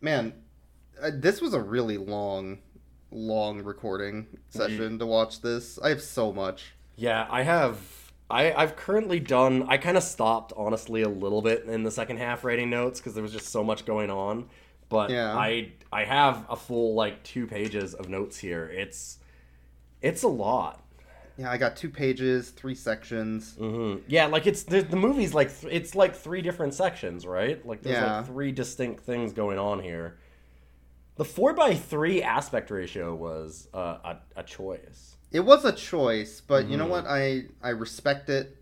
man, uh, this was a really long, long recording session to watch this. I have so much. Yeah, I have. I, I've currently done. I kind of stopped, honestly, a little bit in the second half writing notes because there was just so much going on. But Yeah. I I have a full like two pages of notes here. It's it's a lot. Yeah, I got two pages, three sections. hmm Yeah, like it's the, the movie's like th- it's like three different sections, right? Like there's Yeah. like three distinct things going on here. The four by three aspect ratio was uh, a a choice. It was a choice, but you know Mhm. what? I I respect it.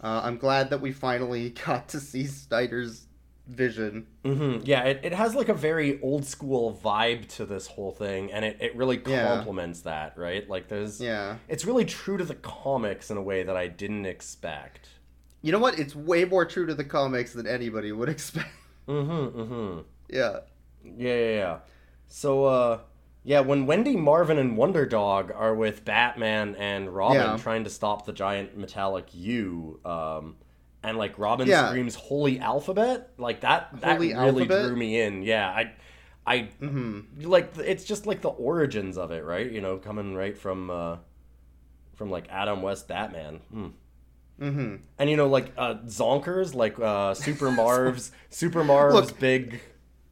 Uh, I'm glad that we finally got to see Snyder's vision. hmm Yeah, it, it has like a very old school vibe to this whole thing, and it, it really Yeah. complements that, right? Like there's Yeah. it's really true to the comics in a way that I didn't expect. You know what? It's way more true to the comics than anybody would expect. Mm-hmm. Mm-hmm. yeah. Yeah, yeah, yeah. So, uh, yeah, when Wendy, Marvin, and Wonder Dog are with Batman and Robin Yeah. trying to stop the giant metallic U, um, and like Robin Yeah. screams "Holy Alphabet!" like that. That Holy really Alphabet? drew me in. Yeah, I, I hmm like it's just like the origins of it, right? You know, coming right from, uh, from like Adam West Batman. Hmm. hmm And you know, like uh, Zonkers, like uh, Super Marv's Super Marv's Look, big,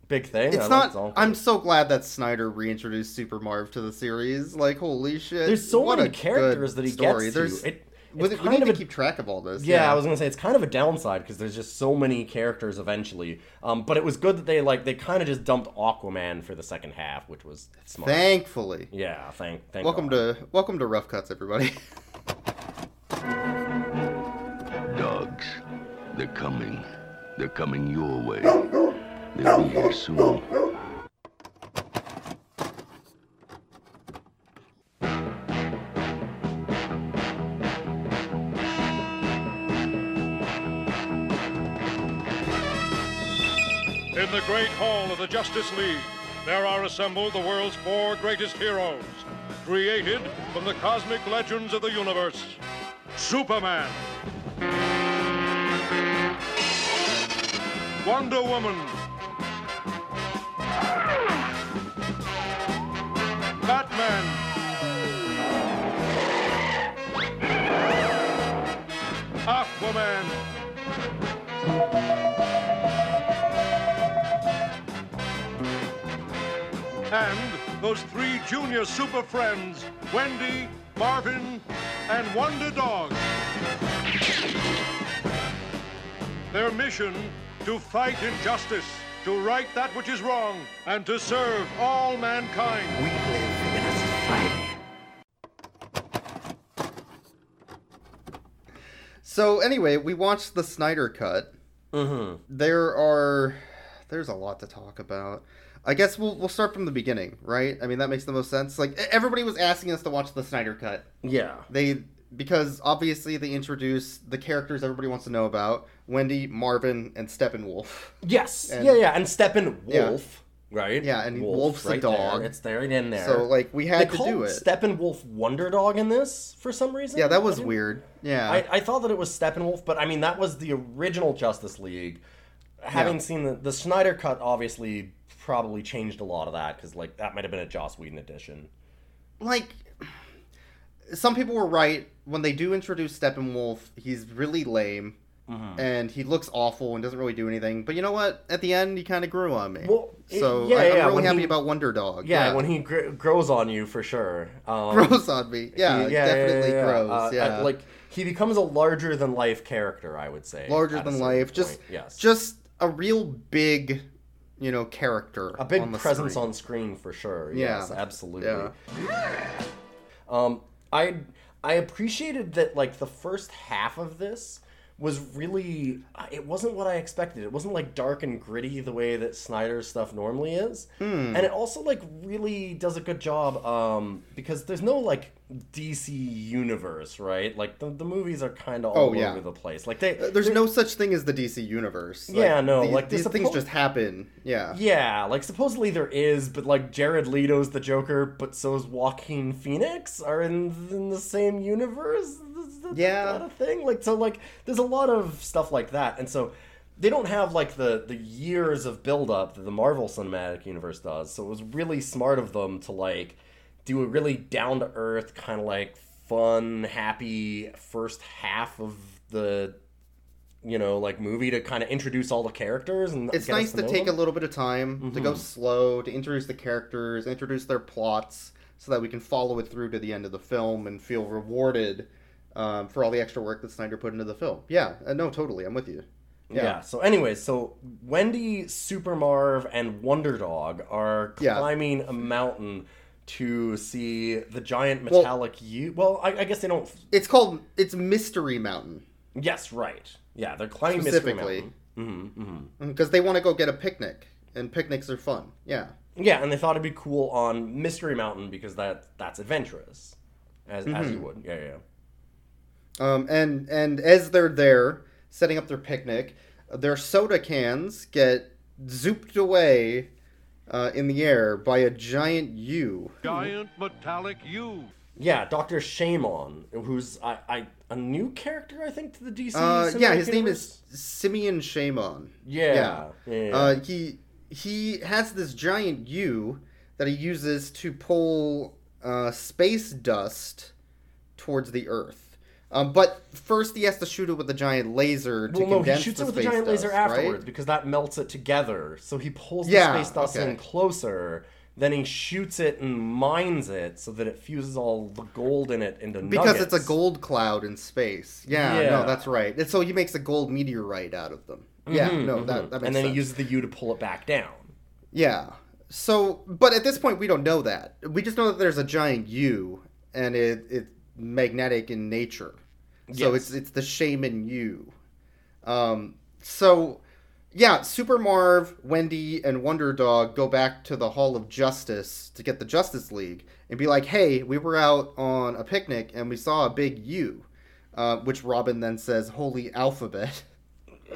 big thing. It's I not. I'm so glad that Snyder reintroduced Super Marv to the series. Like, holy shit! There's so many characters that he story. gets There's, to. It, we, it's we kind need of to a, keep track of all this. yeah, I was gonna say it's kind of a downside because there's just so many characters eventually. Um, but it was good that they like they kind of just dumped Aquaman for the second half, which was smart. Thankfully. yeah, thank thank. Welcome God. to welcome to Rough Cuts, everybody. Dogs. They're coming. They're coming your way. They'll be here soon. Justice League, there are assembled the world's four greatest heroes, created from the cosmic legends of the universe. Superman. Wonder Woman. And those three junior super friends, Wendy, Marvin, and Wonder Dog. Their mission to fight injustice, to right that which is wrong, and to serve all mankind. We live in a society. so anyway, we watched the Snyder cut. Mm-hmm. There are there's a lot to talk about. I guess we'll we'll start from the beginning, right? I mean that makes the most sense. Like everybody was asking us to watch the Snyder cut. Yeah. They because obviously they introduce the characters everybody wants to know about: Wendy, Marvin, and Steppenwolf. Yes. And- yeah, yeah. And Steppenwolf, Yeah. right? Yeah, and Wolf's a dog. There. It's there and in there. So like we they had to do it. Steppenwolf Wonder Dog in this for some reason. yeah, that was weird. Yeah. I, I thought that it was Steppenwolf, but I mean that was the original Justice League. Having Yeah. seen the the Snyder cut, obviously probably changed a lot of that because like that might have been a Joss Whedon edition. like some people were right when they do introduce Steppenwolf. He's really lame, Mm-hmm. and he looks awful and doesn't really do anything. But you know what? At the end, he kind of grew on me. Well, it- so yeah, I, I'm yeah, really when happy he- about Wonder Dog. Yeah, when he gr- grows on you for sure. Um, grows on me. Yeah, he- yeah, definitely yeah, yeah, grows. Uh, yeah, like he becomes a larger than life character. I would say larger than certain life. Just, point. yes, just a real big, you know, character. a big on the presence screen. on screen for sure. Yeah. Yes, absolutely. Yeah. Um, I I appreciated that like the first half of this was really it wasn't what I expected. It wasn't like dark and gritty the way that Snyder's stuff normally is. Hmm. And it also like really does a good job um because there's no like DC universe, right? Like the, the movies are kind of all Oh, yeah. over the place. Like they Uh, There's no such thing as the DC universe. Yeah, no, these, like, these they're things just happen. Yeah. Yeah, like supposedly there is, but like Jared Leto's the Joker, but so's Joaquin Phoenix are in, in the same universe. Is that- Yeah. that a thing. Like so, like there's a lot of stuff like that, and so they don't have like the the years of build up that the Marvel Cinematic Universe does. So it was really smart of them to like do a really down to earth kind of like fun, happy first half of the you know like movie to kind of introduce all the characters and It's nice to know take them. a little bit of time to go slow to introduce the characters, introduce their plots, so that we can follow it through to the end of the film and feel rewarded um, for all the extra work that Snyder put into the film. Yeah, uh, no, totally, I'm with you. Yeah. So, anyways, so Wendy, Super Marv, and Wonder Dog are Yeah. climbing a mountain to see the giant Well- metallic U. Well, I, I guess they don't. It's called it's Mystery Mountain Yes, right. Yeah, they're climbing specifically Mountain. Mm-hmm, because they want to go get a picnic, and picnics are fun. Yeah, Yeah, and they thought it'd be cool on Mystery Mountain because that that's adventurous, as as Mm-hmm. you would. Yeah, yeah. um, and and as they're there setting up their picnic, their soda cans get zooped away uh, in the air by a giant U. Giant metallic U. Yeah, Doctor Shamon, who's I, I a new character I think to the DC. Uh, yeah, Cinematic his name is Simeon Shamon. Yeah, yeah, yeah. Uh, he he has this giant U that he uses to pull uh, space dust towards the Earth. Um, but first, he has to shoot it with a giant laser to Well, no, he condense shoots the it with a giant laser afterwards right? because that melts it together. So he pulls Yeah, the space dust okay. in closer, then he shoots it and mines it so that it fuses all the gold in it into Because it's a gold cloud in space. Yeah, Yeah. no, that's right. And so he makes a gold meteorite out of them. Yeah, no, that, that makes and then sense. he uses the U to pull it back down. Yeah. So, but at this point, we don't know that. We just know that there's a giant U, and it it's magnetic in nature. So Yes. it's it's the Shamon U. Um. So, yeah, Super Marv, Wendy, and Wonder Dog go back to the Hall of Justice to get the Justice League and be like, "Hey, we were out on a picnic and we saw a big U," uh, which Robin then says, "Holy alphabet."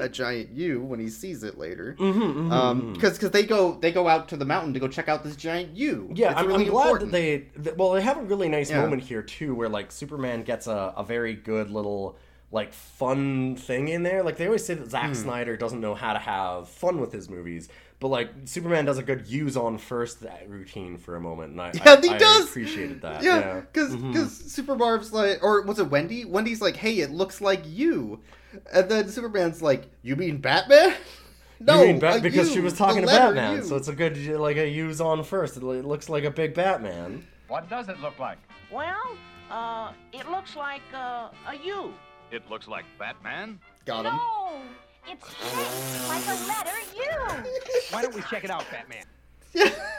A giant U when he sees it later, Mm-hmm, um, because they go they go out to the mountain to go check out this giant U. Yeah, It's I'm, really I'm glad important. that they. Well, they have a really nice Yeah. moment here too, where like Superman gets a, a very good little like fun thing in there. Like they always say that. Zack Snyder doesn't know how to have fun with his movies, but like Superman does a good use on first that routine for a moment, and I Yeah, I, he I does. appreciated that. Yeah, Yeah, Mm-hmm. because Super Marv's like, or was it Wendy? Wendy's like, "Hey, it looks like you," and then Superman's like, "You mean Batman?" No, You mean Bat- a because U, she was talking to Batman, U. so it's a good like a use on first. It li- looks like a big Batman. What does it look like? Well, uh, it looks like uh, a U. It looks like Batman. got him. No, it's shaped like a letter U. Why don't we check it out, Batman?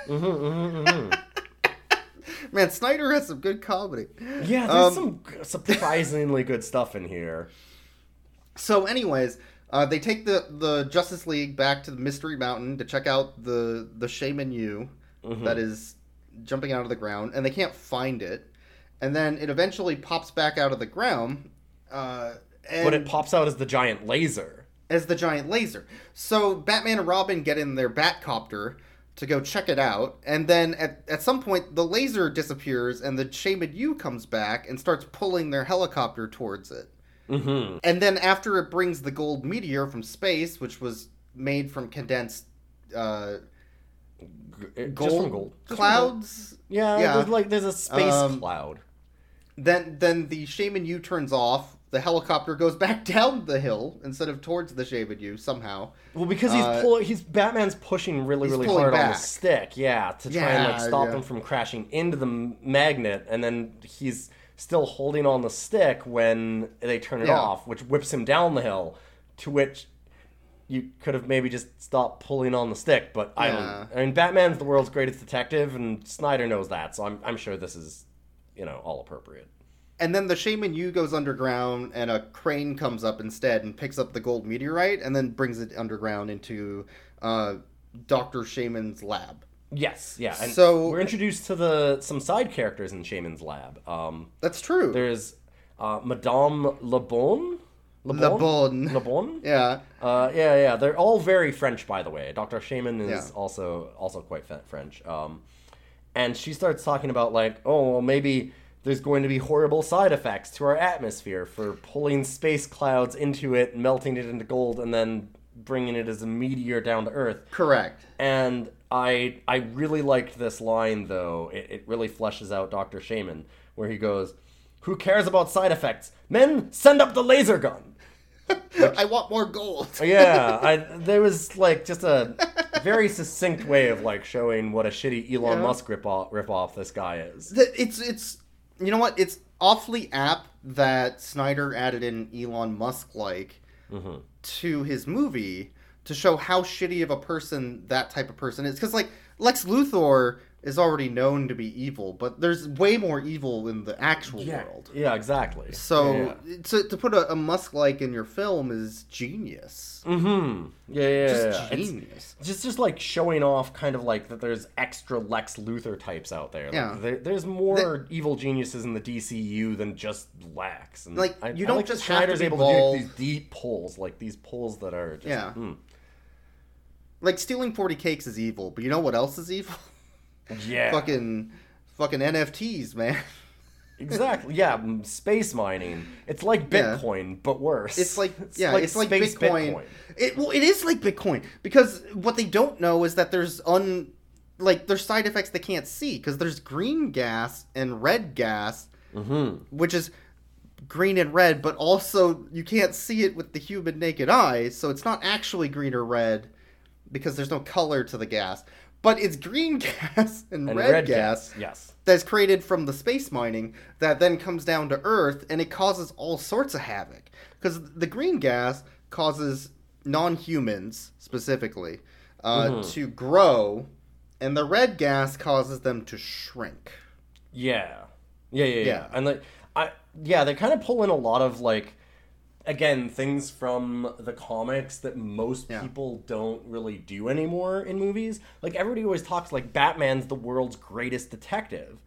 Mm-hmm. Man, Snyder has some good comedy. Yeah, there's Um, some surprisingly good stuff in here. So, anyways, uh, they take the the Justice League back to the Mystery Mountain to check out the the Shamon U Mm-hmm. that is jumping out of the ground, and they can't find it. And then it eventually pops back out of the ground. Uh, and But it pops out as the giant laser. As the giant laser. So Batman and Robin get in their Batcopter to go check it out, and then at, at some point the laser disappears and the Shamon U comes back and starts pulling their helicopter towards it. Mm-hmm. And then after it brings the gold meteor from space, which was made from condensed uh, Just gold, from gold. Just from gold. clouds, Yeah, Yeah. There's like there's a space Um, cloud. then then the Shamon U turns off. The helicopter goes back down the hill instead of towards the Shamon U somehow. Well, because he's uh, pulling, he's Batman's pushing really, really hard on the stick, yeah, to try and like stop yeah. him from crashing into the magnet, and then he's still holding on the stick when they turn it Yeah. off, which whips him down the hill. To which you could have maybe just stopped pulling on the stick, but I don't. I mean, Batman's the world's greatest detective, and Snyder knows that, so I'm I'm sure this is, you know, all appropriate. And then the Shamon U goes underground, and a crane comes up instead and picks up the gold meteorite, and then brings it underground into uh, Doctor Shamon's lab. Yes, yeah. And So- we're introduced to the some side characters in Shamon's lab. Um, That's true. there's uh, Madame Le Bon. Le Bon. Le Bon. yeah, Uh, yeah, yeah. They're all very French, by the way. Doctor Shamon is Yeah. also also quite French. Um, and she starts talking about like, oh, well, maybe there's going to be horrible side effects to our atmosphere for pulling space clouds into it, melting it into gold, and then bringing it as a meteor down to Earth. Correct. And I I really liked this line though. It, it really fleshes out Doctor Shamon, where he goes, "Who cares about side effects? Men, send up the laser gun." I want more gold. Yeah, I there was like just a very succinct way of like showing what a shitty Elon Yeah. Musk rip off, rip off this guy is. That it's it's you know what? It's awfully apt that Snyder added in Elon Musk like Mm-hmm. to his movie to show how shitty of a person that type of person is. Because like Lex Luthor is already known to be evil, but there's way more evil in the actual world. Yeah, exactly. So yeah. to, to put a, a Musk like in your film is genius. Mm-hmm. Yeah, yeah, Just yeah. It's- genius. just just like showing off kind of like that there's extra Lex Luthor types out there. Like, Yeah. there, there's more evil geniuses in the DCU than just Lex. And Like, I, you don't like just that have to Snyder's able to do these deep pulls, like these pulls that are just Yeah. mm. Like stealing 40 cakes is evil, but you know what else is evil? Yeah, fucking fucking NFTs, man. exactly. Yeah, space mining. It's like Yeah. Bitcoin, but worse. It's like yeah, it's like space Bitcoin. It well, it is like Bitcoin because what they don't know is that there's un like there's side effects they can't see because there's green gas and red gas, Mm-hmm. which is green and red, but also you can't see it with the human naked eye, so it's not actually green or red because there's no color to the gas. But it's green gas and, And red, gas Yes. that's created from the space mining that then comes down to Earth and it causes all sorts of havoc. Because the green gas causes non humans specifically uh, Mm-hmm. to grow, and the red gas causes them to shrink. Yeah. Yeah, yeah, yeah. Yeah. And like I yeah, they kind of pull in a lot of like again, things from the comics that most Yeah. people don't really do anymore in movies. Like everybody always talks like Batman's the world's greatest detective.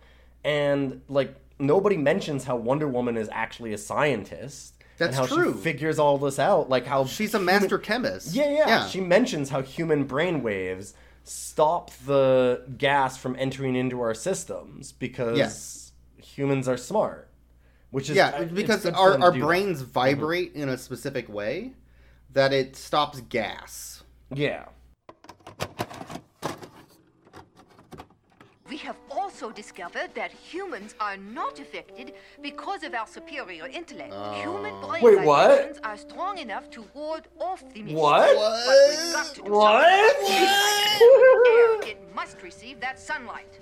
And like nobody mentions how Wonder Woman is actually a scientist. That's and how true. she figures all this out. Like how She's a master chemist. yeah, yeah, yeah. She mentions how human brain waves stop the gas from entering into our systems because Yes. humans are smart. Which is yeah, it's because our, our do that. brains mm-hmm. vibrate in a specific way that it stops gas. Yeah. We have also discovered that humans are not affected because of our superior intellect. Oh. Human brain Wait, what? are strong enough to ward off the mist. What? But we've got to do What? something. Air, it must receive that sunlight.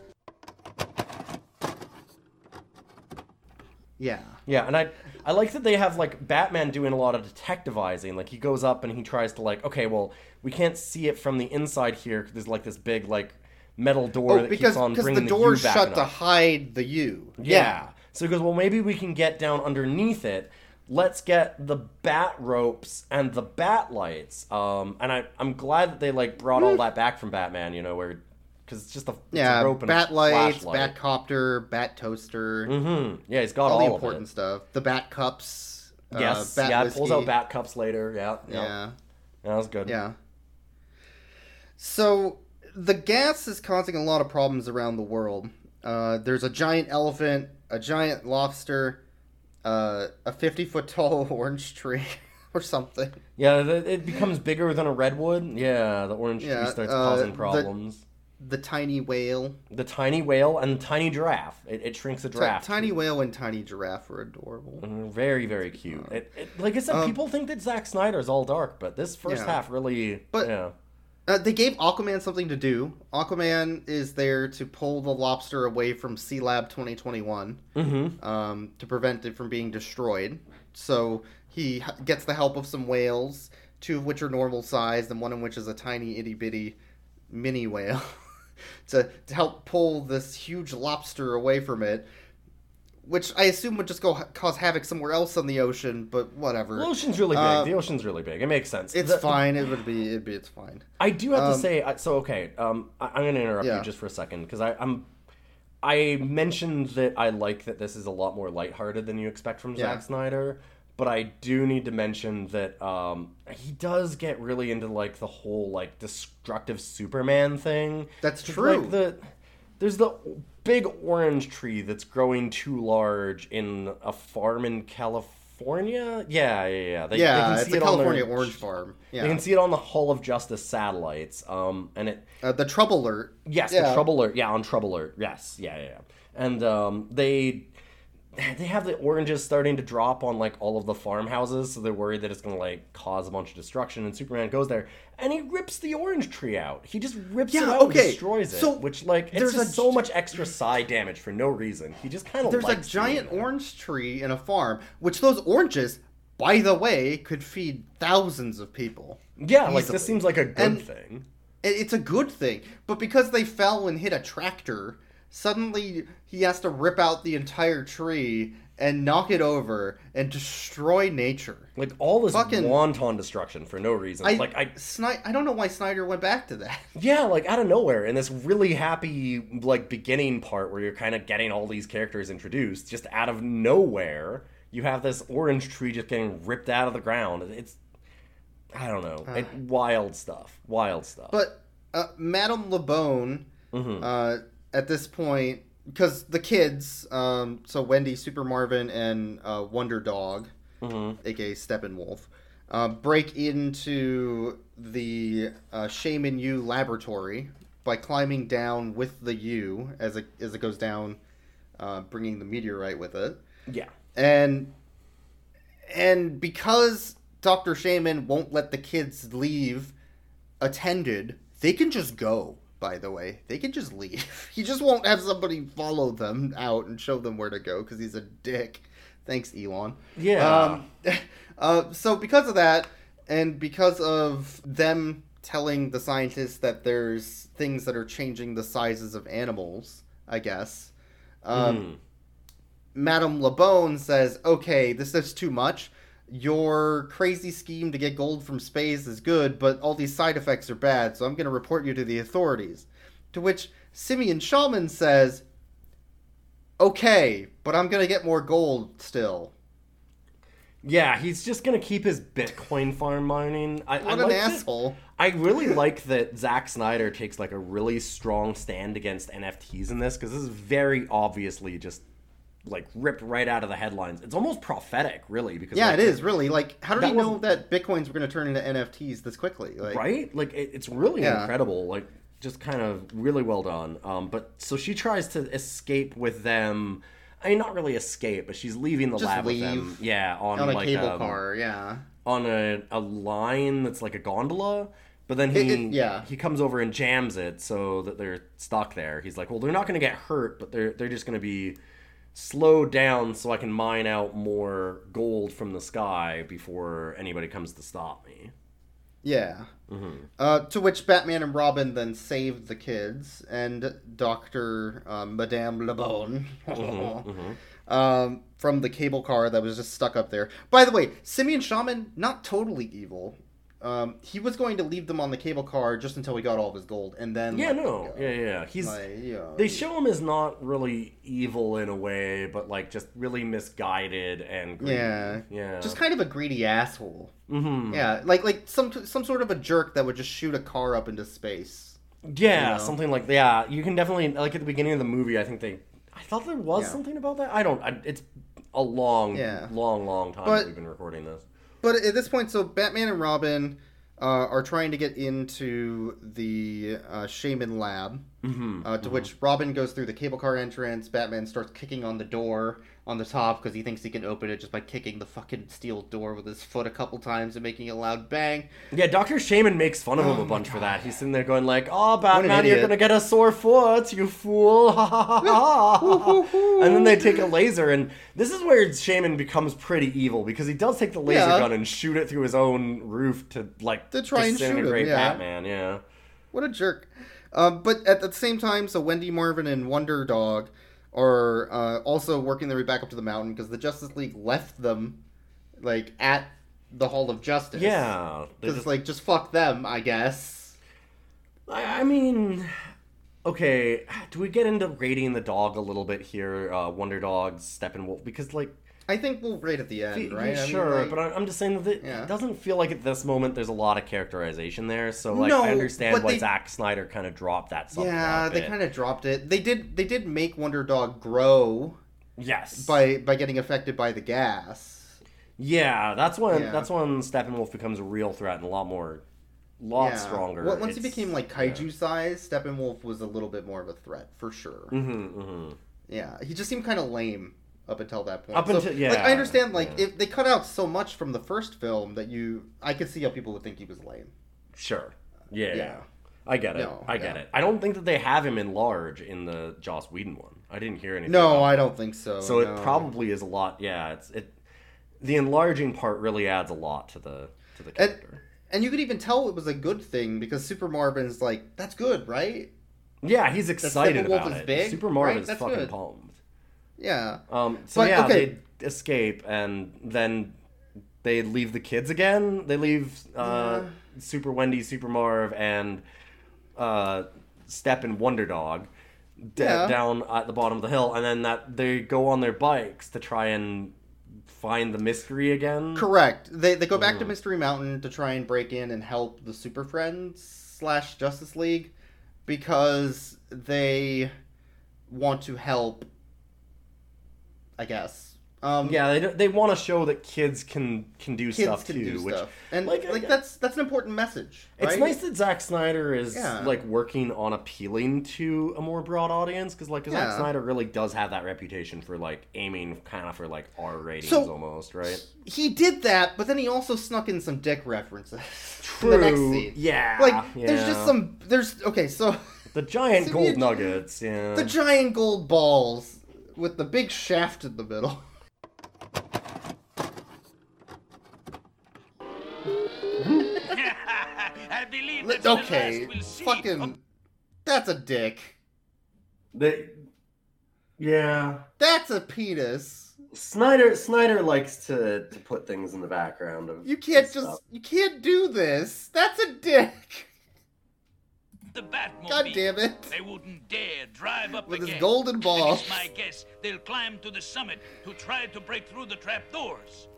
Yeah. Yeah, and I I like that they have like Batman doing a lot of detectivizing. Like he goes up and he tries to like, okay, well, we can't see it from the inside here cuz there's like this big like metal door Oh, that because keeps on bringing the the, back shut to hide the U. Yeah. So he goes, well, maybe we can get down underneath it. Let's get the bat ropes and the bat lights. Um, and I, I'm glad that they like brought all that back from Batman. You know, where because it's just a, it's Yeah, a bat lights, flashlight. bat copter, bat toaster, Mm-hmm. Yeah, he's got all all, the important stuff. The bat cups. Yes. uh, bat yeah, whiskey. pulls out bat cups later. Yeah. Yeah. Yeah, yeah that was good. yeah. So the gas is causing a lot of problems around the world. Uh, there's a giant elephant, a giant lobster, uh, a 50 foot tall orange tree, or something. Yeah, it becomes bigger than a redwood. Yeah, the orange Yeah, tree starts uh, causing problems. The tiny whale. The, tiny whale and the tiny giraffe. It, it shrinks a giraffe. tiny too. whale and tiny giraffe are adorable. Mm, Very, very cute. It, it, like I said, Um, people think that Zack Snyder's all dark, but this first Yeah. half really. But- yeah. Uh, they gave Aquaman something to do. Aquaman is there to pull the lobster away from Sea Lab 2021 Mm-hmm. um, to prevent it from being destroyed. So he gets the help of some whales, two of which are normal sized, and one of which is a tiny itty bitty mini whale, to, to help pull this huge lobster away from it. Which I assume would just go ha- cause havoc somewhere else on the ocean, but whatever. The ocean's really big. Uh, the ocean's really big. It makes sense. it's The- fine. It would be. It'd be. It's fine. I do have Um, to say, so okay. Um, I, I'm going to interrupt Yeah. you just for a second because I'm. I mentioned that I like that this is a lot more lighthearted than you expect from Yeah. Zack Snyder, but I do need to mention that um, he does get really into like the whole like destructive Superman thing. That's true. Like the there's the big orange tree that's growing too large in a farm in California. Yeah, yeah, yeah. They, yeah, they can it's see the it on their- California Orange Farm. Yeah, They can see it on the Hall of Justice satellites. Um, and it uh, the Trouble Alert. Yes, Yeah. the trouble alert. Yeah, on trouble alert. Yes, yeah, yeah. yeah. And um, they they have the oranges starting to drop on like all of the farmhouses, so they're worried that it's gonna like cause a bunch of destruction. And Superman goes there and he rips the orange tree out. He just rips it out okay, and destroys it. so which like it's there's a so much extra side damage for no reason. He just kind of There's a giant orange tree in a farm, which those oranges, by the way, could feed thousands of people. Yeah, like this seems like a good And- thing. It's a good thing, but because they fell and hit a tractor, suddenly he has to rip out the entire tree and knock it over and destroy nature. Like all this Fucking- wanton destruction for no reason. I like I Sni- I don't know why Snyder went back to that. Yeah, like out of nowhere, in this really happy like beginning part where you're kind of getting all these characters introduced, just out of nowhere, you have this orange tree just getting ripped out of the ground. It's I don't know, it, wild stuff, wild stuff. But uh, Madame LeBone, Mhm. uh, at this point, because the kids, um, so Wendy, Super Marvin, and uh, Wonder Dog, Mhm. aka Steppenwolf, uh, break into the uh, Shamon U laboratory by climbing down with the U as it as it goes down, uh, bringing the meteorite with it yeah, and and because Dr. Shamon won't let the kids leave attended, they can just go, by the way. They can just leave. He just won't have somebody follow them out and show them where to go because he's a dick. Thanks, Elon. Yeah. Um, uh, so because of that, and because of them telling the scientists that there's things that are changing the sizes of animals, I guess. Um, Mhm. Madame LeBone says, "Okay, this is too much. Your crazy scheme to get gold from space is good, but all these side effects are bad, so I'm going to report you to the authorities." To which Simeon Shamon says, "Okay, but I'm going to get more gold still." yeah, he's just gonna keep his Bitcoin farm mining. I, I What an like that- asshole. I really like that Zack Snyder takes like a really strong stand against NFTs in this because this is very obviously just like ripped right out of the headlines. It's almost prophetic, really, because Yeah, like, it is really like. How did he know that bitcoins were going to turn into NFTs this quickly? Like, right? Like it, it's really Yeah. incredible. Like just kind of really well done. Um, but so she tries to escape with them. I mean, not really escape, but she's leaving the Just lab with them. Yeah, on, on a like cable um, car. Yeah. on a, a line that's like a gondola. But then he It- it- yeah. he comes over and jams it so that they're stuck there. He's like, well, they're not going to get hurt, but they're they're just going to be slowed down so I can mine out more gold from the sky before anybody comes to stop me. Yeah. Mm-hmm. Uh, to which Batman and Robin then saved the kids and Doctor uh, Madame LeBone Mm-hmm, um, from the cable car that was just stuck up there. By the way, Simeon Shamon not totally evil. Um, he was going to leave them on the cable car just until he got all of his gold, and then Yeah, no, yeah, yeah. He's Like, know, they show him as not really evil in a way, but like just really misguided and greedy. Yeah. yeah, just kind of a greedy asshole. Mhm. Yeah, like like some some sort of a jerk that would just shoot a car up into space. Yeah, you know? something like yeah. You can definitely like at the beginning of the movie. I think they. I thought there was Yeah. something about that. I don't. I, it's a long, Yeah. long, long time But- we've been recording this. But at this point, so Batman and Robin uh, are trying to get into the uh, Shamon lab, Mm-hmm. uh, to which Robin goes through the cable car entrance. Batman starts kicking on the door on the top because he thinks he can open it just by kicking the fucking steel door with his foot a couple times and making a loud bang. Yeah, Doctor Shamon makes fun of him Oh a my bunch for that. He's sitting there going like, "Oh, Batman, you're gonna get a sore foot, you fool!" And then they take a laser, and this is where Shamon becomes pretty evil because he does take the laser Yeah. gun and shoot it through his own roof to like To try and shoot him, yeah. Batman. Yeah. What a jerk. Um, but at the same time, so Wendy Marvin and Wonder Dog are uh, also working their way back up to the mountain because the Justice League left them, like, at the Hall of Justice. Yeah. Because, just- like, just fuck them, I guess. I, I mean, okay. Do we get into rating the dog a little bit here? Uh, Wonder Dogs, Steppenwolf, because like, I think we'll rate at the end, right? I mean, sure, like- but I'm just saying that it Yeah. doesn't feel like at this moment there's a lot of characterization there. So like, No, I understand why they- Zack Snyder kind of dropped that. Yeah, they kind of dropped it. They did. They did make Wonder Dog grow yes by by getting affected by the gas. Yeah, that's when Yeah. that's when Steppenwolf becomes a real threat and a lot more, lot Yeah. stronger. Well, once he became like kaiju size, Steppenwolf was a little bit more of a threat for sure. Mhm, mhm. Yeah, he just seemed kind of lame up until that point. Up So, until- yeah, like I understand, like yeah. if they cut out so much from the first film that you, I could see how people would think he was lame. Sure. Yeah. Yeah. I get it. No, I get yeah. it. I don't think that they have him in large in the Joss Whedon one. I didn't hear anything. No, about I don't think so. So no. it probably is a lot. Yeah, it's it. The enlarging part really adds a lot to the to the And, character. and you could even tell it was a good thing because Super Marvin's like, "That's good, right?" yeah, he's excited about is it. big, Super? Marvin's That's fucking good. pumped. Yeah. Um, so But, yeah, okay. they escape and then they leave the kids again. They leave uh, Super Wendy, Super Marv, and uh, Step and Wonder Dog d- Yeah. down at the bottom of the hill, and then that they go on their bikes to try and find the mystery again. Correct. They they go back Mm. to Mystery Mountain to try and break in and help the Super Friends slash Justice League because they want to help. I guess. Um, Yeah, they, they want to show that kids can can do kids stuff can too, do which stuff, and like, like, that's that's an important message. It's nice that Zack Snyder is Yeah. like working on appealing to a more broad audience because like Zack Snyder really does have that reputation for like aiming kind of for like R ratings So- almost, right? He did that, but then he also snuck in some dick references. in the next True. scene. Yeah. Like there's just some there's okay so the giant So gold you- nuggets. Yeah. the giant gold balls with the big shaft in the middle. I believe Li- okay, we'll see. fucking that's a dick. They- yeah. That's a penis. Snyder Snyder likes to to put things in the background of You can't just stuff. you can't do this. That's a dick. The Batmobile. God damn it. They wouldn't dare drive up With his again. golden And balls. it's my guess they'll climb to the summit to try to break through the trapdoors.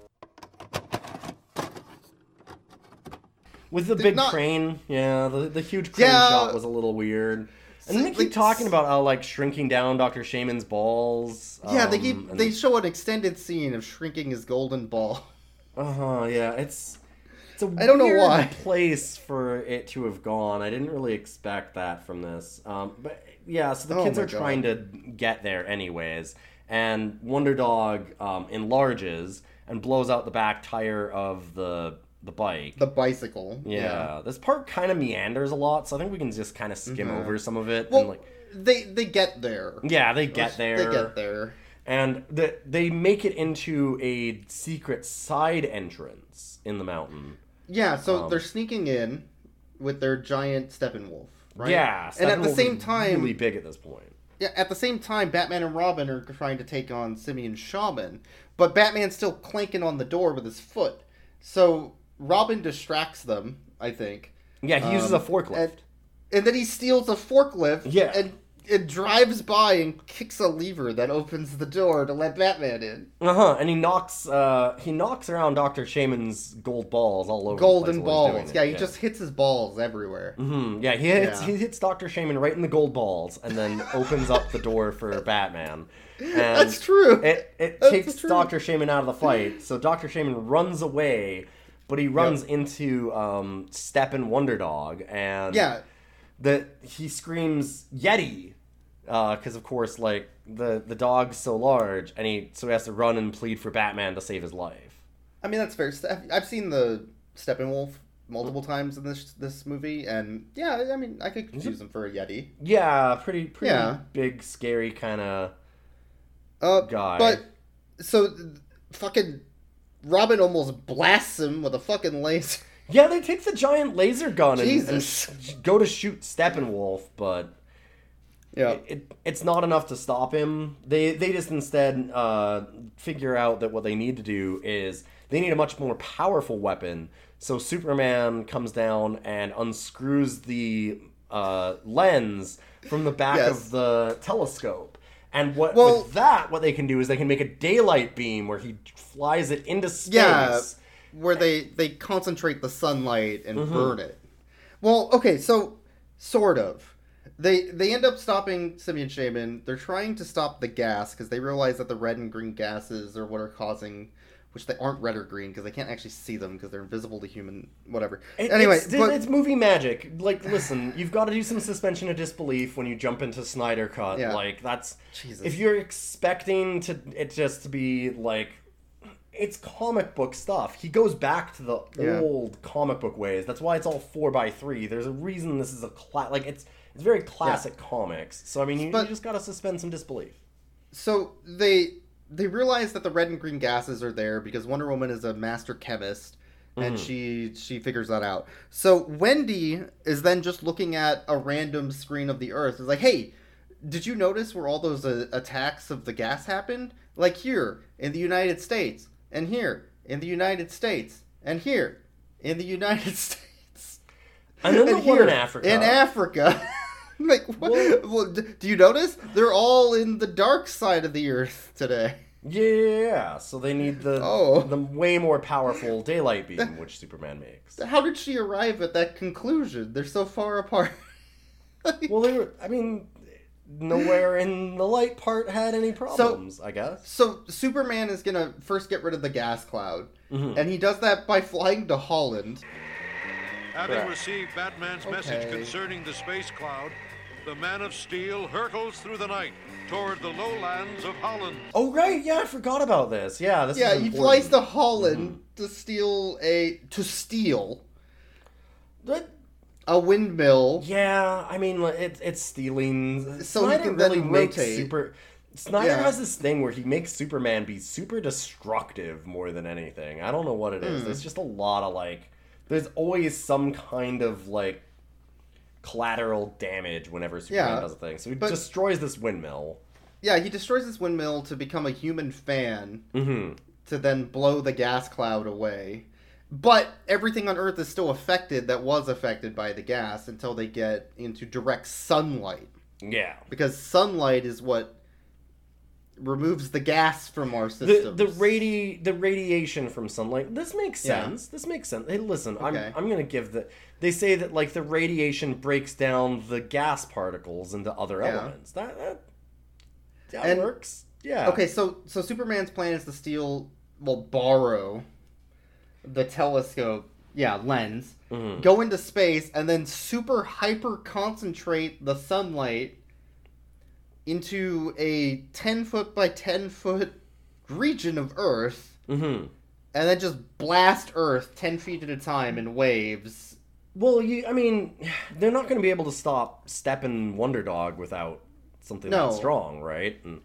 With the Did big not- crane, yeah, the, the huge crane Yeah. shot was a little weird. And So, they keep like, talking about how like shrinking down Dr. Shamon's balls. yeah, they um, keep they show an extended scene of shrinking his golden ball. Uh-huh, yeah, it's it's a I don't know why. place for it to have gone. I didn't really expect that from this. Um, but yeah, so the Oh kids are trying to get there anyways, and Wonder Dog um, enlarges and blows out the back tire of the the bike. The bicycle. yeah, this part kind of meanders a lot, so I think we can just kind of skim Mhm. over some of it. Well, and like, they they get there. yeah, they get there. They get there. And the, they make it into a secret side entrance in the mountain. Yeah, so Um, they're sneaking in with their giant Steppenwolf, right? Yeah, and at the same time, really big at this point. yeah, at the same time, Batman and Robin are trying to take on Simeon Shamon, but Batman's still clanking on the door with his foot. So Robin distracts them, I think. Yeah, he uses a Um, forklift. And, and then he steals a forklift. Yeah. And it drives by and kicks a lever that opens the door to let Batman in. Uh huh. And he knocks uh he knocks around Doctor Shamon's gold balls all over. Golden the place while he's doing balls. Yeah, he just hits his balls everywhere. hmm Yeah, he hits Yeah. he hits Doctor Shamon right in the gold balls, and then opens up the door for Batman. And That's true. It it That's takes. Doctor Shamon out of the fight, so Doctor Shamon runs away, but he runs into um Step and Wonder Dog, and Yeah. that he screams Yeti, because of course like the the dog's so large, and he so he has to run and plead for Batman to save his life. I mean, that's fair. I've seen the Steppenwolf multiple times in this this movie, and yeah, I mean, I could confuse him for a Yeti. Yeah, pretty pretty Yeah. big, scary kind of Uh, guy. But so fucking Robin almost blasts him with a fucking laser. yeah, they take the giant laser gun and, Jesus. and go to shoot Steppenwolf, but Yeah. it, it, it's not enough to stop him. They they just instead uh, figure out that what they need to do is they need a much more powerful weapon. So Superman comes down and unscrews the uh, lens from the back Yes. of the telescope. And what Well- with that, what they can do is they can make a daylight beam where he flies it into space. Yeah, where they they concentrate the sunlight and Mm-hmm. burn it. Well, okay, so sort of. They they end up stopping Simeon Shamon. They're trying to stop the gas because they realize that the red and green gases are what are causing which they aren't red or green because they can't actually see them because they're invisible to human. Whatever. It- anyway, it's, but, it's movie magic. Like, listen, you've got to do some suspension of disbelief when you jump into Snyder Cut. Yeah. Like, that's Jesus. if you're expecting to it just to be like, it's comic book stuff. He goes back to the Yeah. old comic book ways. That's why it's all four by three. There's a reason this is a cla- like it's it's very classic comics. So I mean, you, But- you just got to suspend some disbelief. so they they realize that the red and green gases are there because Wonder Woman is a master chemist and she she figures that out. So Wendy is then just looking at a random screen of the Earth. Is like, hey, did you notice where all those uh, attacks of the gas happened? Like here in the United States, and here in the United States, and here in the United States. And then the And one in here Africa. In Africa. like, what? Well, d- do you notice? They're all in the dark side of the earth today. Yeah, so they need the Oh. the way more powerful daylight beam, which Superman makes. How did she arrive at that conclusion? They're so far apart. Well, they were. I mean, nowhere in the light part had any problems. I guess. So Superman is gonna first get rid of the gas cloud, Mm-hmm. and he does that by flying to Holland. Having Correct. received Batman's message concerning the space cloud, the Man of Steel hurtles through the night toward the lowlands of Holland. Oh right, yeah, I forgot about this. Yeah, this Yeah, is he flies to Holland to steal a to steal But, a windmill. yeah, I mean, like, it's it's stealing. So he Snyder can then really makes super. Snyder Yeah. has this thing where he makes Superman be super destructive more than anything. I don't know what it is. Hmm. There's just a lot of like. There's always some kind of like collateral damage whenever Superman Yeah, does a thing. So he but- destroys this windmill. Yeah, he destroys this windmill to become a human fan Mm-hmm. to then blow the gas cloud away. But everything on Earth is still affected that was affected by the gas until they get into direct sunlight. Yeah. Because sunlight is what removes the gas from our the systems. the radi the radiation from sunlight. This makes Yeah. sense. This makes sense. Hey, listen, Okay. I'm I'm gonna give the. They say that like the radiation breaks down the gas particles into other Yeah. elements. That that, that And- works. Yeah. Okay, so so Superman's plan is to steal, well, borrow the telescope, yeah, lens, Mm-hmm. go into space, and then super hyper concentrate the sunlight into a ten foot by ten foot region of Earth, Mm-hmm. and then just blast Earth ten feet at a time in waves. Well, you. I mean, they're not going to be able to stop Steppen Wonder Dog without something No. that strong, right? And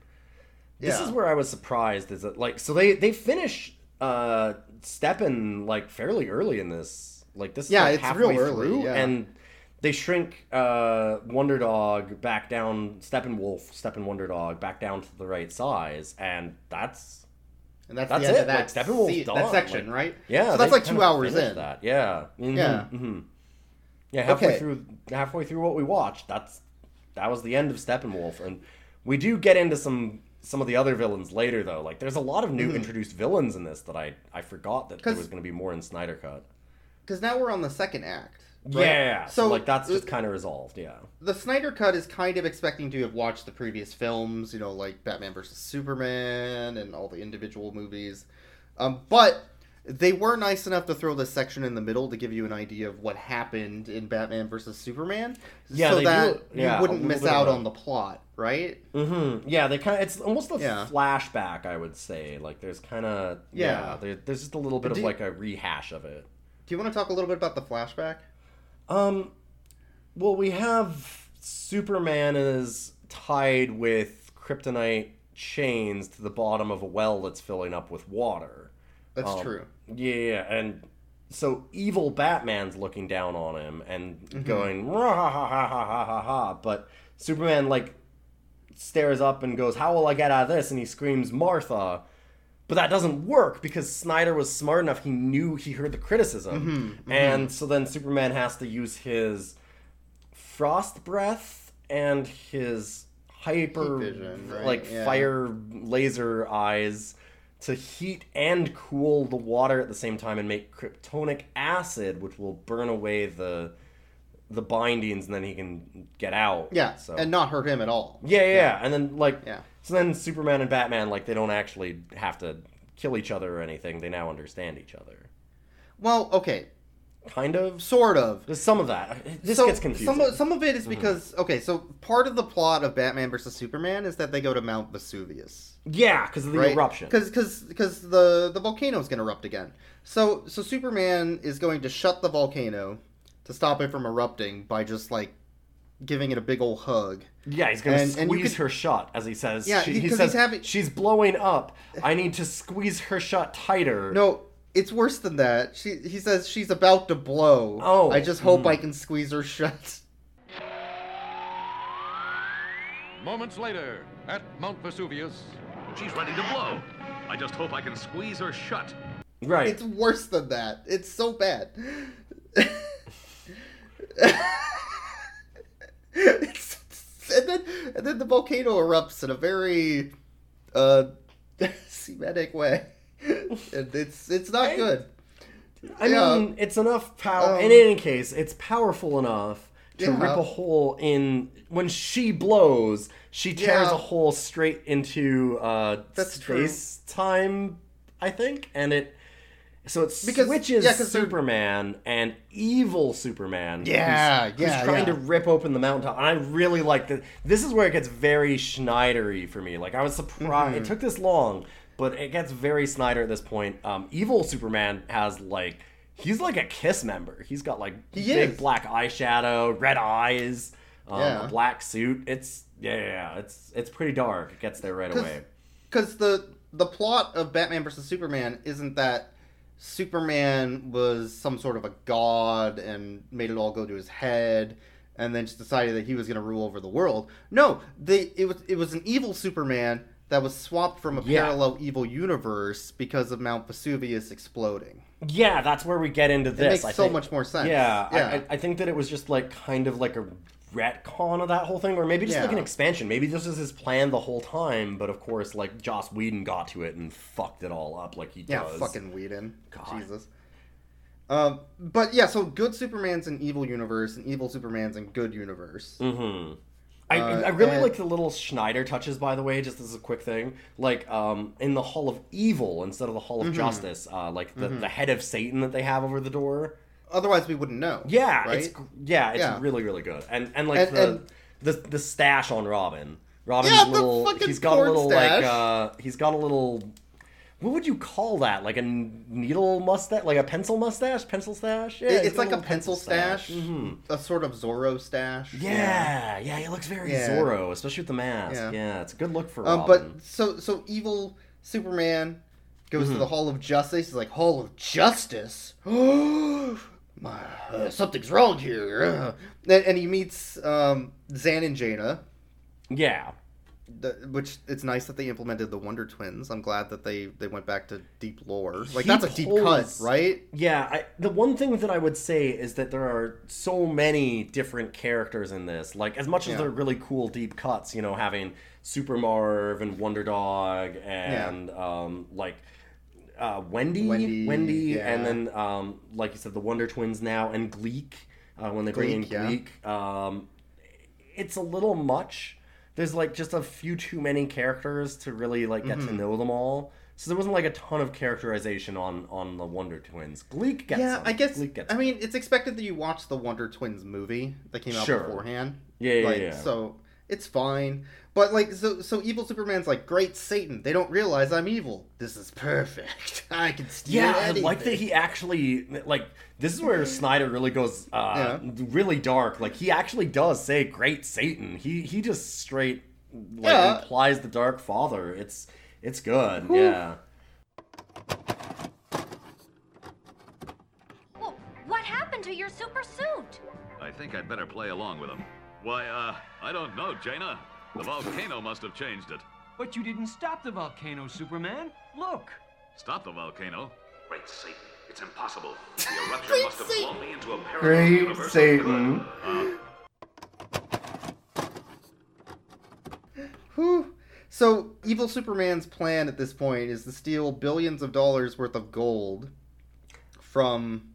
this Yeah. is where I was surprised. Is that like so they they finish uh Steppen like fairly early in this. Like this is Yeah, like it's halfway real early, through, yeah. and they shrink uh Wonder Dog back down. Steppenwolf, Steppen Wonder Dog back down to the right size, and that's And that's, That's the end it, of that, like, se- done, that section, like- right? yeah. So that's like two hours in. That yeah. Mhm, Yeah. mhm. Yeah, halfway Okay. through halfway through what we watched, that's that was the end of Steppenwolf, and we do get into some some of the other villains later though. Like there's a lot of new introduced villains in this that I I forgot that there Mm-hmm. was going to be more in Snyder Cut. Because now we're on the second act. Right? Yeah, so, So like that's just kind of resolved. Yeah, the Snyder Cut is kind of expecting to have watched the previous films, you know, like Batman vs Superman and all the individual movies. Um, but they were nice enough to throw this section in the middle to give you an idea of what happened in Batman vs Superman, Yeah, so they do- that yeah, you wouldn't miss out on the plot, right? mm-hmm. yeah. They kind of it's almost a Yeah. flashback, I would say. Like there's kind of yeah, Yeah. there, there's just a little bit of like a rehash of it. Do you want to talk a little bit about the flashback? Um, well, we have Superman is tied with kryptonite chains to the bottom of a well that's filling up with water. That's Um, true. Yeah, and so evil Batman's looking down on him and Mm-hmm. going "Rah, ha ha ha ha ha ha ha, but Superman like stares up and goes, "How will I get out of this?" And he screams, "Martha." But that doesn't work because Snyder was smart enough. He knew he heard the criticism, Mm-hmm, and so then Superman has to use his frost breath and his hyper vision, right? like Yeah. fire laser eyes to heat and cool the water at the same time and make kryptonic acid which will burn away the the bindings and then he can get out Yeah, so and not hurt him at all. yeah, yeah, yeah. And then like Yeah. So then Superman and Batman like they don't actually have to kill each other or anything. They now understand each other. Well, okay, Kind of. sort of. There's some of that. This so gets confusing. Mm-hmm. Some of, some of it is because okay, so part of the plot of Batman versus Superman is that they go to Mount Vesuvius, yeah, because of the right? eruption. Because because the the volcano is going to erupt again. So so Superman is going to shut the volcano to stop it from erupting by just like giving it a big old hug. Yeah, he's gonna And- squeeze and could- her shut, as he says. Yeah, She- he- he 'cause says he's having- she's blowing up. I need to squeeze her shut tighter. No, it's worse than that. She he says she's about to blow. Oh, I just hope I hmm. can squeeze her shut. Moments later, at Mount Vesuvius, She's ready to blow. I just hope I can squeeze her shut. right. It's worse than that. It's so bad. It's- and then and then the volcano erupts in a very uh Semitic way. And it's it's not good. I Yeah. mean, it's enough power. Um, in any case, it's powerful enough to Yeah. rip a hole in. When she blows, she tears Yeah. a hole straight into uh, That's true. space time, I think, and it. So it Because- switches yeah, 'cause they're- Superman and evil Superman. Yeah, who's, yeah, Who's trying yeah. to rip open the mountaintop, and I really like that. This is where it gets very Snydery for me. Like I was surprised Mm-hmm. it took this long, but it gets very Snyder at this point. Um, evil Superman has like he's like a Kiss member. He's got like He big is. black eyeshadow, red eyes, um, Yeah. a black suit. It's yeah, yeah, yeah, it's it's pretty dark. It gets there right away. Because the the plot of Batman versus Superman isn't that Superman was some sort of a god and made it all go to his head, and then just decided that he was going to rule over the world. No, they it was it was an evil Superman that was swapped from a Yeah. parallel evil universe because of Mount Vesuvius exploding. Yeah, that's where we get into this. It makes I so think. much more sense. Yeah, Yeah. I, I, I think that it was just like kind of like a retcon of that whole thing, or maybe just like an expansion. Maybe this was his plan the whole time, but of course, like Joss Whedon got to it and fucked it all up, like he Yeah, does. fucking Whedon. God. Jesus. Um, but yeah, so good Superman's an evil universe, and evil Superman's in good universe. Mm-hmm. I, Uh, I really and- like the little Snyder touches, by the way, just as a quick thing. Like um, in the Hall of Evil instead of the Hall of Mhm. Justice, uh, like the, Mhm. the head of Satan that they have over the door. Otherwise, we wouldn't know. Yeah, right? it's yeah, it's Yeah. really really good. And and like And- the, and- the the stash on Robin. Robin's Yeah, the little fucking he's got a little stash. like uh he's got a little what would you call that? Like a needle mustache, like a pencil mustache, pencil stash? Yeah, it's like a little pencil stash, Mhm. a sort of Zorro stash. Yeah, yeah, he looks very Yeah. Zorro, especially with the mask. Yeah. Yeah, it's a good look for Um, Robin. but so so evil Superman goes to Mhm. the Hall of Justice. He's like, Hall of Justice. My, uh, something's wrong here. Uh. And, and he meets um, Zan and Jayna. Yeah. The, which it's nice that they implemented the Wonder Twins. I'm glad that they they went back to deep lore. Like He that's a deep cut, right? Yeah, I, the one thing that I would say is that there are so many different characters in this. Like, as much as Yeah. they're really cool deep cuts, you know, having Super Marv and Wonder Dog and um, like uh, Wendy, Wendy, yeah. and then um, like you said, the Wonder Twins now and Gleek uh, when they bring in Gleek, yeah. Gleek. Um, it's a little much. There's like just a few too many characters to really like get to Mhm. know them all. So there wasn't like a ton of characterization on on the Wonder Twins. Gleek gets yeah, some. I guess. Gleek gets I mean, it's expected that you watch the Wonder Twins movie that came out Sure. beforehand. Yeah, yeah, like, yeah. So it's fine. But like, so so evil Superman's like, great Satan. They don't realize I'm evil. This is perfect. I can steal Yeah, I like that he actually like. This is where Snyder really goes uh, really dark. Like he actually does say "Great Satan." He he just straight like Yeah. implies the Dark Father. It's it's good. Whew. Yeah. Well, what happened to your super suit? I think I'd better play along with him. Why, uh, I don't know, Jayna. The volcano must have changed it. But you didn't stop the volcano, Superman. Look. Stop the volcano. Great Satan, it's impossible. The eruption must have blown me into a parallel Great universe of Satan. good. Whew. So evil Superman's plan at this point is to steal billions of dollars worth of gold from the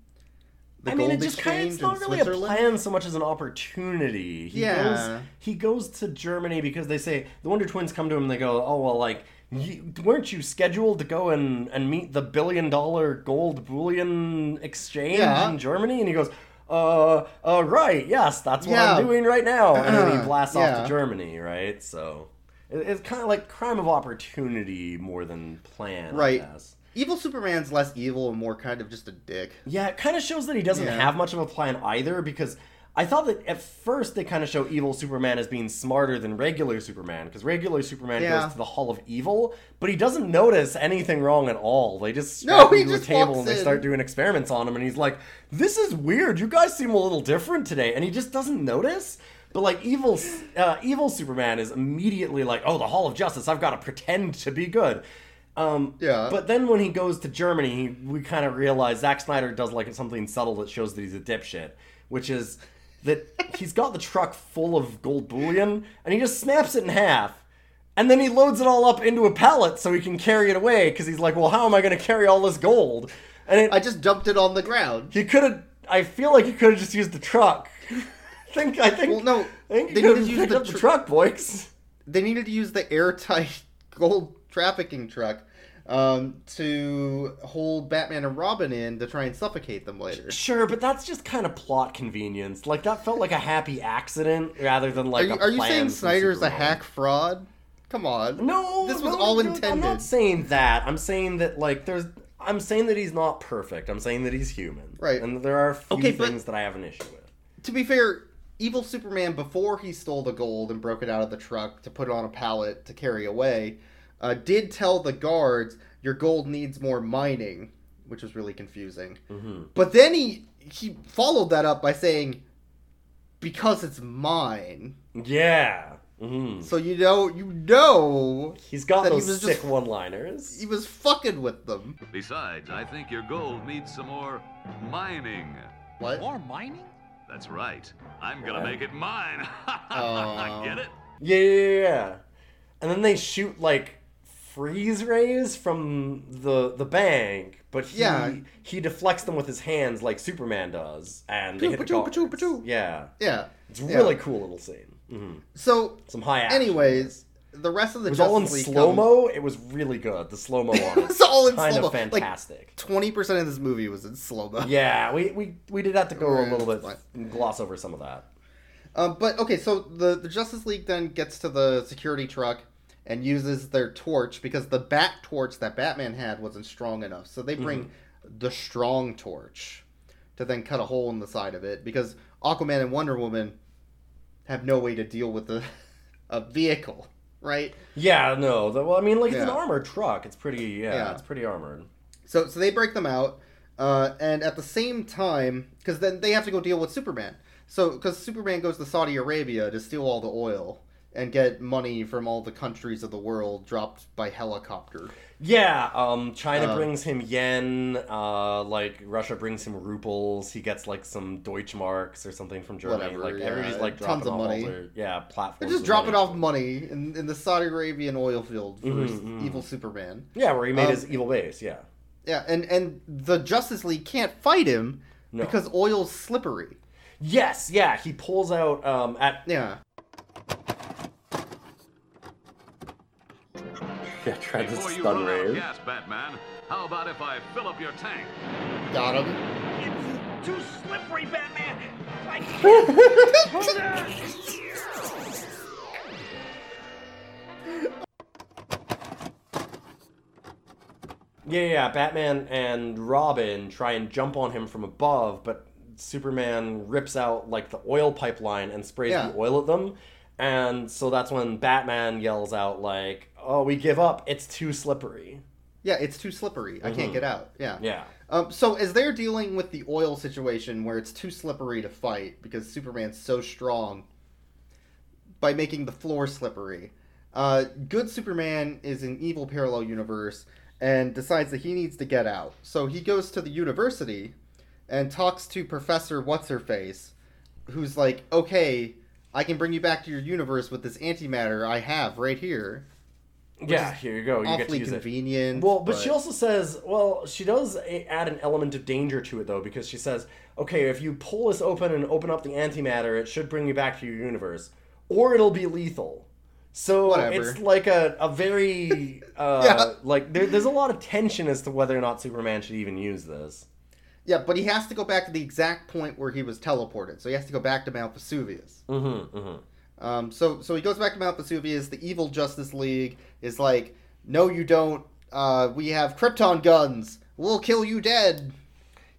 I mean, it just kind of, it's not really a plan so much as an opportunity. He Yeah. goes, he goes to Germany because they say the Wonder Twins come to him and they go, "Oh well, like, you, weren't you scheduled to go and and meet the billion dollar gold bullion exchange Yeah. in Germany?" And he goes. Uh, uh, right, yes, that's what Yeah. I'm doing right now. And then he blasts off to Germany, right? So, it, it's kind of like crime of opportunity more than plan, I Right. Evil Superman's less evil and more kind of just a dick. Yeah, it kind of shows that he doesn't Yeah. have much of a plan either because I thought that at first they kind of show evil Superman as being smarter than regular Superman because regular Superman Yeah. goes to the Hall of Evil, but he doesn't notice anything wrong at all. They just No, strap he him to a table and they start doing experiments on him, and he's like, "This is weird. You guys seem a little different today," and he just doesn't notice. But like evil, uh, evil Superman is immediately like, "Oh, the Hall of Justice. I've got to pretend to be good." Um, Yeah. But then when he goes to Germany, we kind of realize Zack Snyder does like something subtle that shows that he's a dipshit, which is that he's got the truck full of gold bullion and he just snaps it in half. And then he loads it all up into a pallet so he can carry it away because he's like, well, how am I going to carry all this gold? And it, I just dumped it on the ground. he could have. I feel like he could have just used the truck. I think. I think. Well, no, I think he they could needed have to use the up the truck, boys. They needed to use the airtight gold trafficking truck um, to hold Batman and Robin in to try and suffocate them later. Sure, but that's just kind of plot convenience. Like that felt like a happy accident rather than like are you, are you saying Snyder's a hack fraud? Come on. No, This was no, all no, intended. I'm not saying that. I'm saying that like there's. I'm saying that he's not perfect. I'm saying that he's human. Right. And there are few Okay, things that I have an issue with. to be fair, evil Superman before he stole the gold and broke it out of the truck to put it on a pallet to carry away, uh, did tell the guards your gold needs more mining, which was really confusing. Mm-hmm. But then he he followed that up by saying, "Because it's mine." Yeah. hmm So you know you know He's got that he those sick just- one-liners. he was fucking with them. Besides, I think your gold needs some more mining. What? More mining? That's right. I'm gonna make it mine. Oh. Get it? Yeah, yeah, yeah, yeah. And then they shoot like freeze rays from the the bank, but he Yeah. he deflects them with his hands like Superman does, and they hit the pachoo, guards. pachoo, pachoo. Yeah, Yeah. it's a Yeah. really cool little scene. hmm So, Some high action. anyways, the rest of the it was all in Justice slow mo. It was really good. The slow mo on it. It's all in kind slow-mo. of fantastic. Twenty percent of this movie was in slow mo. yeah, we, we we did have to go a little bit and gloss over some of that. Um, but okay, so the the Justice League then gets to the security truck and uses their torch because the bat torch that Batman had wasn't strong enough. So they bring Mm-hmm. the strong torch to then cut a hole in the side of it because Aquaman and Wonder Woman have no way to deal with a a vehicle, right? Yeah, no. The, well, I mean, like it's an armored truck. It's pretty. Yeah, Yeah. it's pretty armored. So so they break them out, uh, and at the same time, because then they have to go deal with Superman. So because Superman goes to Saudi Arabia to steal all the oil and get money from all the countries of the world dropped by helicopter. Yeah, um, China Um, brings him yen. Uh, like Russia brings him rubles. He gets like some Deutschmarks or something from Germany. Whatever, like yeah, everybody's like tons dropping of money. their yeah They're just dropping money. off money in, in the Saudi Arabian oil field for Mhm, mhm. evil Superman. Yeah, where he made Um, his evil base. Yeah. Yeah, and and the Justice League can't fight him No. because oil's slippery. Yes, yeah. He pulls out um at Yeah. yeah trying to Before stun run out gas, Batman, how about if I fill up your tank? Got him. It's too slippery, Batman. I can't. Yeah, yeah, yeah. Batman and Robin try and jump on him from above, but Superman rips out like the oil pipeline and sprays Yeah. the oil at them. And so that's when Batman yells out like, "Oh, we give up. It's too slippery." Yeah, it's too slippery. I can't Mhm. get out. Yeah. Yeah. Um, so as they're dealing with the oil situation where it's too slippery to fight because Superman's so strong by making the floor slippery, uh, good Superman is in evil parallel universe and decides that he needs to get out. So he goes to the university and talks to Professor What's Her Face, who's like, "Okay, I can bring you back to your universe with this antimatter I have right here." Which Yeah, is here you go. You get to awfully use it. convenient. Well, but, she also says, well, she does add an element of danger to it though, because she says, okay, if you pull this open and open up the antimatter, it should bring you back to your universe, or it'll be lethal. So Whatever. it's like a, a very uh, Yeah. like there, there's a lot of tension as to whether or not Superman should even use this. Yeah, but he has to go back to the exact point where he was teleported. So he has to go back to Mount Vesuvius. Mm-hmm. mm-hmm. Um, so so he goes back to Mount Vesuvius. The evil Justice League is like, no, you don't. Uh, we have Krypton guns. We'll kill you dead.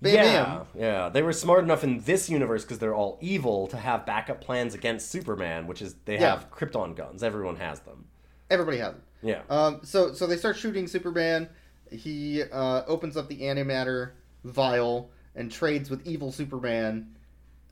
Bam, yeah, bam. yeah. They were smart enough in this universe because they're all evil to have backup plans against Superman, which is they Yeah. have Krypton guns. Everyone has them. Everybody has it. Yeah. Um, so so they start shooting Superman. He uh, opens up the antimatter vial and trades with evil Superman,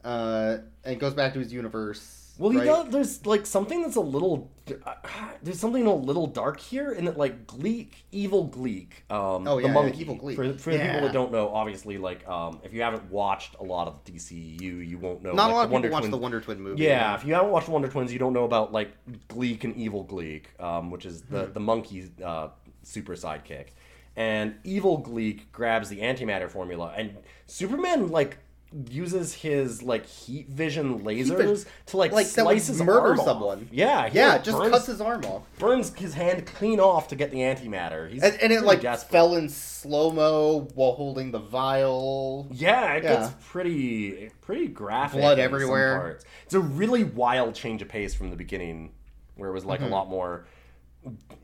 uh, and goes back to his universe. Well, he right? does. There's like something that's a little. Uh, there's something a little dark here in that, like Gleek, evil Gleek. Um, Oh, the yeah, yeah, monkey. evil Gleek. For, for the people that don't know, obviously, like um, if you haven't watched a lot of DCU, you won't know. Not like, a lot of the Wonder people watch the Wonder Twin movie. Yeah, if you haven't watched Wonder Twins, you don't know about like Gleek and Evil Gleek, um, which is the Hmm. the monkey uh, super sidekick. And Evil Gleek grabs the antimatter formula, and Superman like uses his like heat vision lasers vision. to like, Like, slice his murder arm off. someone. Yeah, Yeah, like, just burns- cuts his arm off. burns his hand clean off to get the antimatter. He's And, and it like desperate. fell in slow mo while holding the vial. Yeah, it Yeah. gets pretty pretty graphic. Blood everywhere. parts. It's a really wild change of pace from the beginning, where it was like Mhm. a lot more,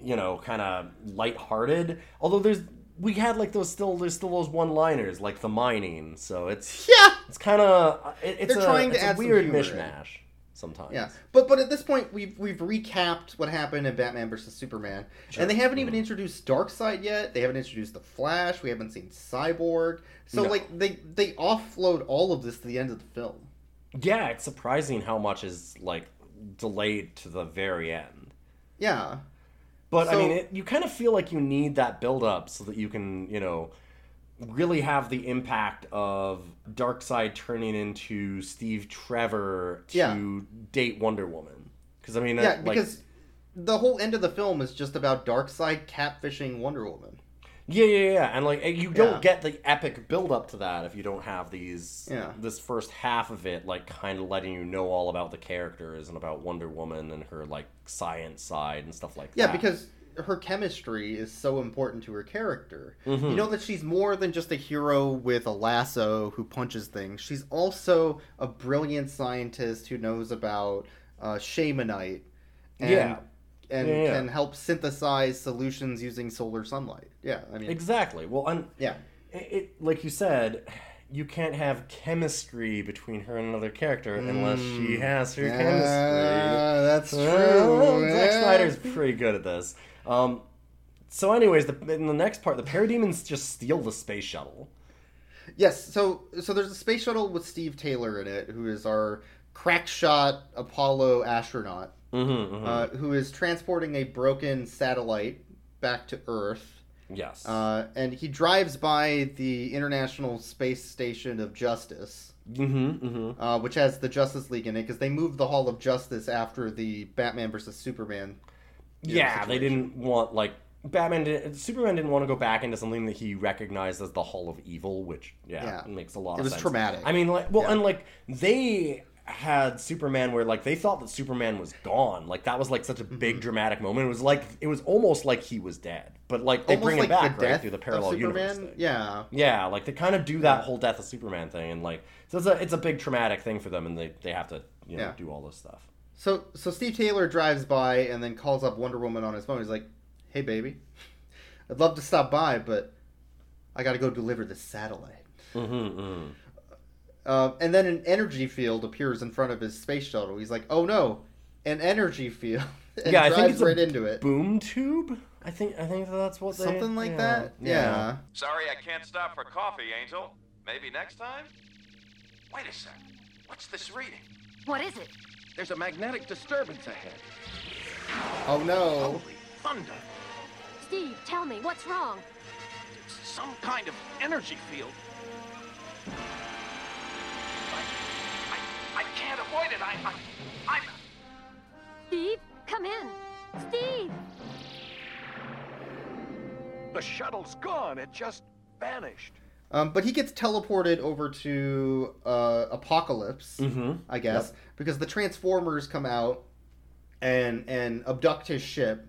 you know, kind of lighthearted. Although there's we had like those still there's still those one liners like the mining. So it's yeah, it's kind of it, it's They're a, trying to add weird humor in. mishmash sometimes. Yeah, but but at this point we've we've recapped what happened in Batman versus Superman, Sure. and they haven't even mm-hmm. introduced Darkseid yet. They haven't introduced the Flash. We haven't seen Cyborg. So No. like they they offload all of this to the end of the film. Yeah, it's surprising how much is like delayed to the very end. Yeah, But I mean, it, you kind of feel like you need that build up so that you can, you know, really have the impact of Darkseid turning into Steve Trevor to Yeah. date Wonder Woman. Because I mean, yeah, uh, like, because the whole end of the film is just about Darkseid catfishing Wonder Woman. Yeah, yeah, yeah, and like you don't Yeah. get the epic build up to that if you don't have these. Yeah. This first half of it, like, kind of letting you know all about the characters and about Wonder Woman and her like science side and stuff like Yeah, that. Yeah, because her chemistry is so important to her character. Mhm. You know that she's more than just a hero with a lasso who punches things. She's also a brilliant scientist who knows about uh, shamanite and, Yeah. And Yeah, yeah. can help synthesize solutions using solar sunlight. Yeah, I mean, Exactly. Well, and yeah, it, it like you said, you can't have chemistry between her and another character unless she has her Yeah, chemistry. that's Well, true. Zack Yeah. Snyder's pretty good at this. Um, so, anyways, the, in the next part, the Parademons just steal the space shuttle. Yes, so so there's a space shuttle with Steve Taylor in it, who is our crack shot Apollo astronaut, Mm-hmm, Uh, who is transporting a broken satellite back to Earth. yes. Uh, and he drives by the International Space Station of Justice, mm-hmm, mm-hmm. uh, which has the Justice League in it, because they moved the Hall of Justice after the Batman versus Superman. you know, Yeah, they didn't want like Batman. Did, Superman didn't want to go back into something that he recognized as the Hall of Evil, which yeah, Yeah. makes a lot It of was sense. traumatic. I mean, like, well, Yeah. and like they had Superman where like they thought that Superman was gone. Like that was like such a big dramatic moment. It was like it was almost like he was dead, but like they Almost bring like it back right through the parallel universe. Thing. Yeah. Yeah, like they kind of do that whole death of Superman thing, and like so it's a it's a big traumatic thing for them, and they they have to you know Yeah. do all this stuff. So so Steve Taylor drives by and then calls up Wonder Woman on his phone. He's like, "Hey, baby, I'd love to stop by, but I got to go deliver this satellite." Mm-hmm, mm. Uh, and then an energy field appears in front of his space shuttle. He's like, "Oh no, an energy field!" and yeah, I drives think it's a right into it. boom tube. I think I think that's what they, Something like yeah, that. Yeah. Sorry, I can't stop for coffee, Angel. Maybe next time? Wait a sec. What's this reading? What is it? There's a magnetic disturbance ahead. Oh no. Holy thunder. Steve, tell me, what's wrong? It's some kind of energy field. Can't avoid it. I, I, I'm. Steve, come in. Steve! The shuttle's gone. It just vanished. Um, but he gets teleported over to uh, Apokolips, Mhm. I guess, because the Transformers come out and and abduct his ship,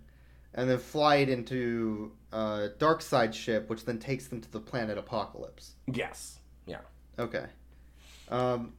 and then fly it into uh, Darkseid's ship, which then takes them to the planet Apokolips. Yes. Yeah. Okay. Um,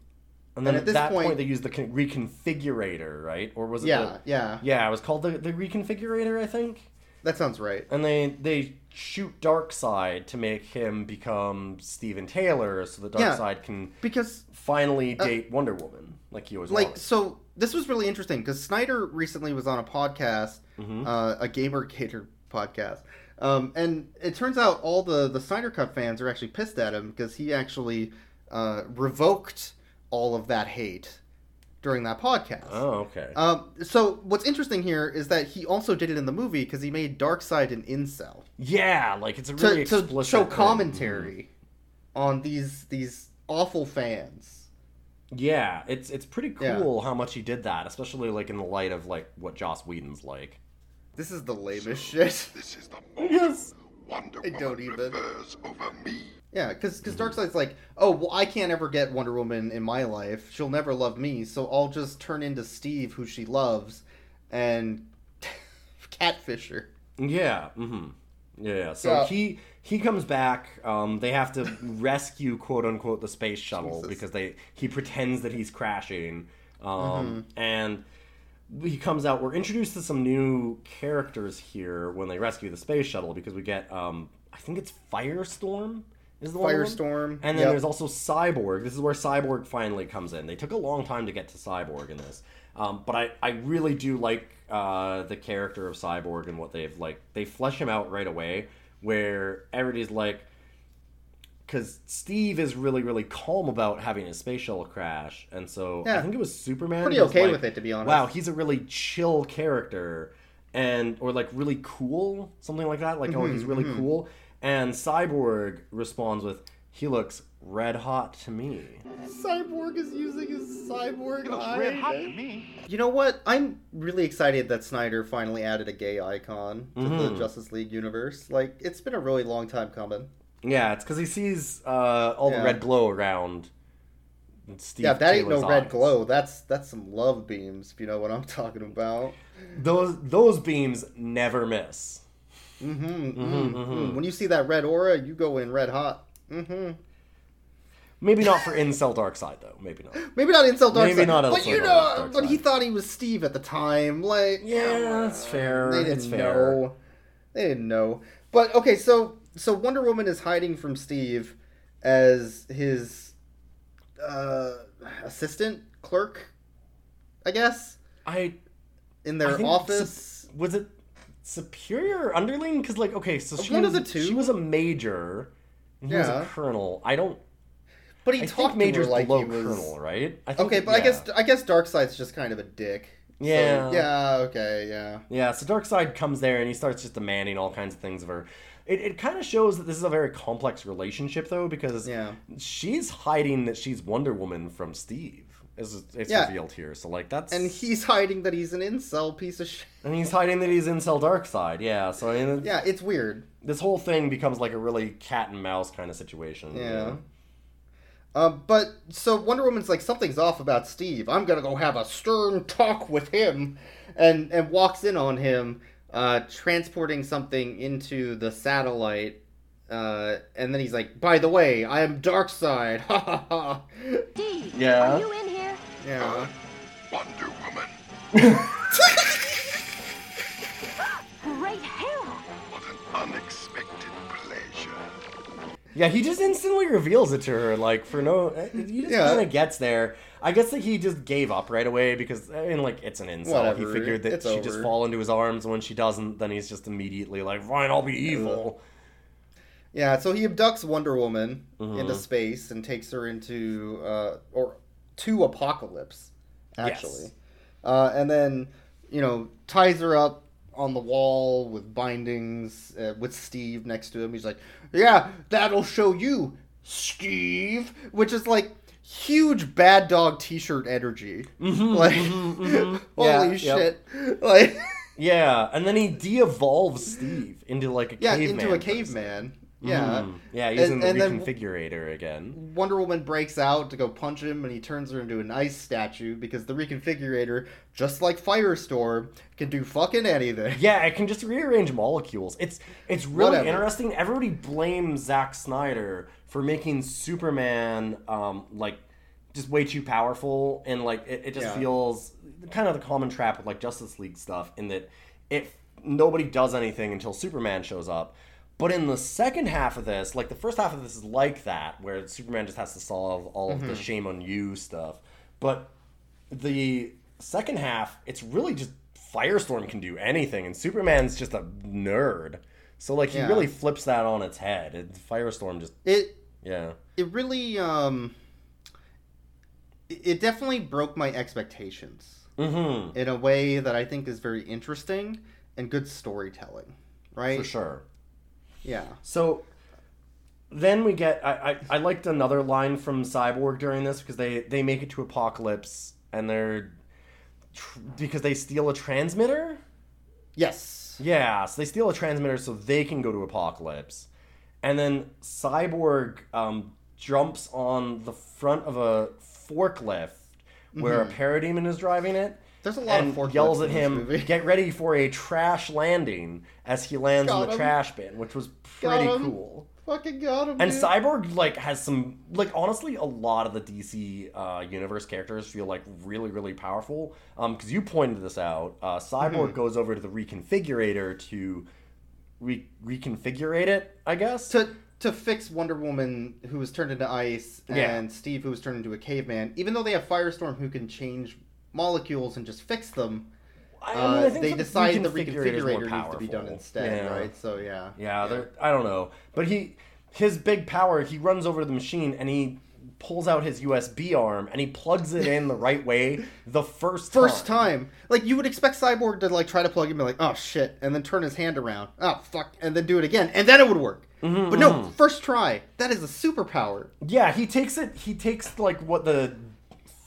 And then at at, this that point- point, they used the con- reconfigurator, right? Or was it? Yeah, the- yeah. yeah. It was called the the reconfigurator, I think. that sounds right. And they they shoot Darkseid to make him become Steven Taylor, so that Yeah, Side can because finally uh, date Wonder Woman like he always like wanted. so this was really interesting because Snyder recently was on a podcast, Mhm. uh, a Gamer Gator podcast, um, and it turns out all the the Snyder Cut fans are actually pissed at him because he actually uh, revoked all of that hate during that podcast. Oh, okay. Um, so what's interesting here is that he also did it in the movie because he made Darkseid an incel yeah, like it's a really to, to explicit show thing. commentary on these these awful fans. Yeah, it's it's pretty Yeah. cool how much he did that, especially like in the light of like what Joss Whedon's like. This is the lamest shit. This is the Yes. Wonder I don't Woman even. prefers over me. Yeah, because because Darkseid's like, oh well, I can't ever get Wonder Woman in my life. She'll never love me, so I'll just turn into Steve, who she loves, and catfish her. Yeah. Mm-hmm. Yeah. So Yeah. he he comes back. Um, they have to rescue quote unquote the space shuttle Jesus. because they he pretends that he's crashing. Um, Mm-hmm. and he comes out. We're introduced to some new characters here when they rescue the space shuttle because we get um, I think it's Firestorm. Is the one? Firestorm, And then yep. there's also Cyborg. This is where Cyborg finally comes in. They took a long time to get to Cyborg in this, um, but I, I really do like uh, the character of Cyborg and what they've like. They flesh him out right away, where everybody's like, because Steve is really really calm about having his space shuttle crash, and so yeah. I think it was Superman. Pretty okay like, with it, to be honest. Wow, he's a really chill character, and or like really cool, something like that. Like oh, he's really mhm. cool. And Cyborg responds with, "He looks red hot to me." Cyborg is using his cyborg It looks eye. red hot to me. You know what? I'm really excited that Snyder finally added a gay icon to the Mhm. Justice League universe. Like, it's been a really long time coming. Yeah, it's because he sees uh, all Yeah. the red glow around. Steve yeah, that ain't no Taylor's red glow. That's that's some love beams, if you know what I'm talking about. Those those beams never miss. Mm-hmm, Mhm, mm-hmm. mhm. When you see that red aura, you go in red hot. Mm-hmm. Maybe not for Incel Darkseid though. Maybe not. Maybe not Incel Dark Maybe Side, not but you know, but he thought he was Steve at the time. Like, Yeah, that's fair. They didn't fair. know. They didn't know. But okay, so so Wonder Woman is hiding from Steve as his uh, assistant clerk, I guess, I in their office. was it superior or underling? Because like okay, so she One was of the two. She was a major. And he was Yeah. a colonel. I don't. but he I talked think to major's her like below he was. colonel, right? I think, Okay, but I yeah. guess I guess Darkseid's just kind of a dick. So, Yeah. yeah. Okay. Yeah. Yeah, so Darkseid comes there and he starts just demanding all kinds of things of her. It, it kind of shows that this is a very complex relationship, though, because Yeah. she's hiding that she's Wonder Woman from Steve. Is it's Yeah. revealed here, so like that's And he's hiding that he's an incel piece of shit. and he's hiding that he's Incel Darkseid. Yeah, so I mean, Yeah, it's weird. this whole thing becomes like a really cat and mouse kind of situation. you Yeah. know? Um, but so Wonder Woman's like something's off about Steve. I'm gonna go have a stern talk with him, and and walks in on him, uh, transporting something into the satellite. Uh, and then he's like, "By the way, I am Darkseid." Ha ha ha. Steve, Yeah. are you in here? Yeah. Wonder Woman. Great hell! What an unexpected pleasure. Yeah, he just instantly reveals it to her, like for no. He just Yeah. kind of gets there. I guess that he just gave up right away because, I mean, like it's an insult. Whatever, He figured that it's she'd just fall into his arms. When she doesn't, then he's just immediately like, "Fine, I'll be evil." Yeah. So he abducts Wonder Woman Mhm. into space and takes her into uh, or to Apokolips, actually. Yes. Uh, and then you know ties her up on the wall with bindings uh, with Steve next to him. He's like, "Yeah, that'll show you, Steve," which is like huge bad dog T-shirt energy. Mhm, like, mhm, mhm. holy Yeah, yep. shit! Like, Yeah, and then he de-evolves Steve into like a Yeah, caveman. into a person. caveman. Yeah. Mhm. Yeah, he's in And- the and reconfigurator again. Wonder Woman breaks out to go punch him, and he turns her into an ice statue because the reconfigurator, just like Firestorm, can do fucking anything. Yeah, it can just rearrange molecules. It's it's really Whatever. interesting. Everybody blames Zack Snyder for making Superman um, like just way too powerful, and like it, it just Yeah. feels kind of the common trap with like Justice League stuff in that if nobody does anything until Superman shows up. But in the second half of this, like the first half of this is like that, where Superman just has to solve all of the Mhm. shame on you stuff. But the second half, it's really just Firestorm can do anything, and Superman's just a nerd. So like he Yeah. really flips that on its head. And Firestorm just It yeah. it really um it it definitely broke my expectations Mhm. in a way that I think is very interesting and good storytelling, right? For sure. Yeah. So then we get I, I, I liked another line from Cyborg during this because they they make it to Apokolips and they're tr- because they steal a transmitter. Yes. Yeah, so they steal a transmitter so they can go to Apokolips, and then Cyborg um, jumps on the front of a forklift where Mhm. a parademon is driving it. There's a lot of and forklifts yells at him, movie. "Get ready for a trash landing!" As he lands Got in the him. trash bin, which was pretty cool. Fucking got him. And dude. Cyborg like has some like honestly a lot of the DC uh, universe characters feel like really really powerful. Um, because you pointed this out. Uh, Cyborg Mhm. goes over to the reconfigurator to re- reconfigurate it. I guess to to fix Wonder Woman who was turned into ice and Yeah. Steve who was turned into a caveman, even though they have Firestorm who can change molecules and just fix them. I uh, mean, I think they decide the reconfigurator needs to be done instead, Yeah. right? So yeah, Yeah, they're I don't know, but he his big power. He runs over to the machine and he pulls out his USB arm and he plugs it in the right way the first First time. time, like you would expect Cyborg to like try to plug in, and be like, oh shit, and then turn his hand around, oh fuck, and then do it again, and then it would work. Mhm, But no, mhm. first try. That is a superpower. Yeah, he takes it. He takes like what the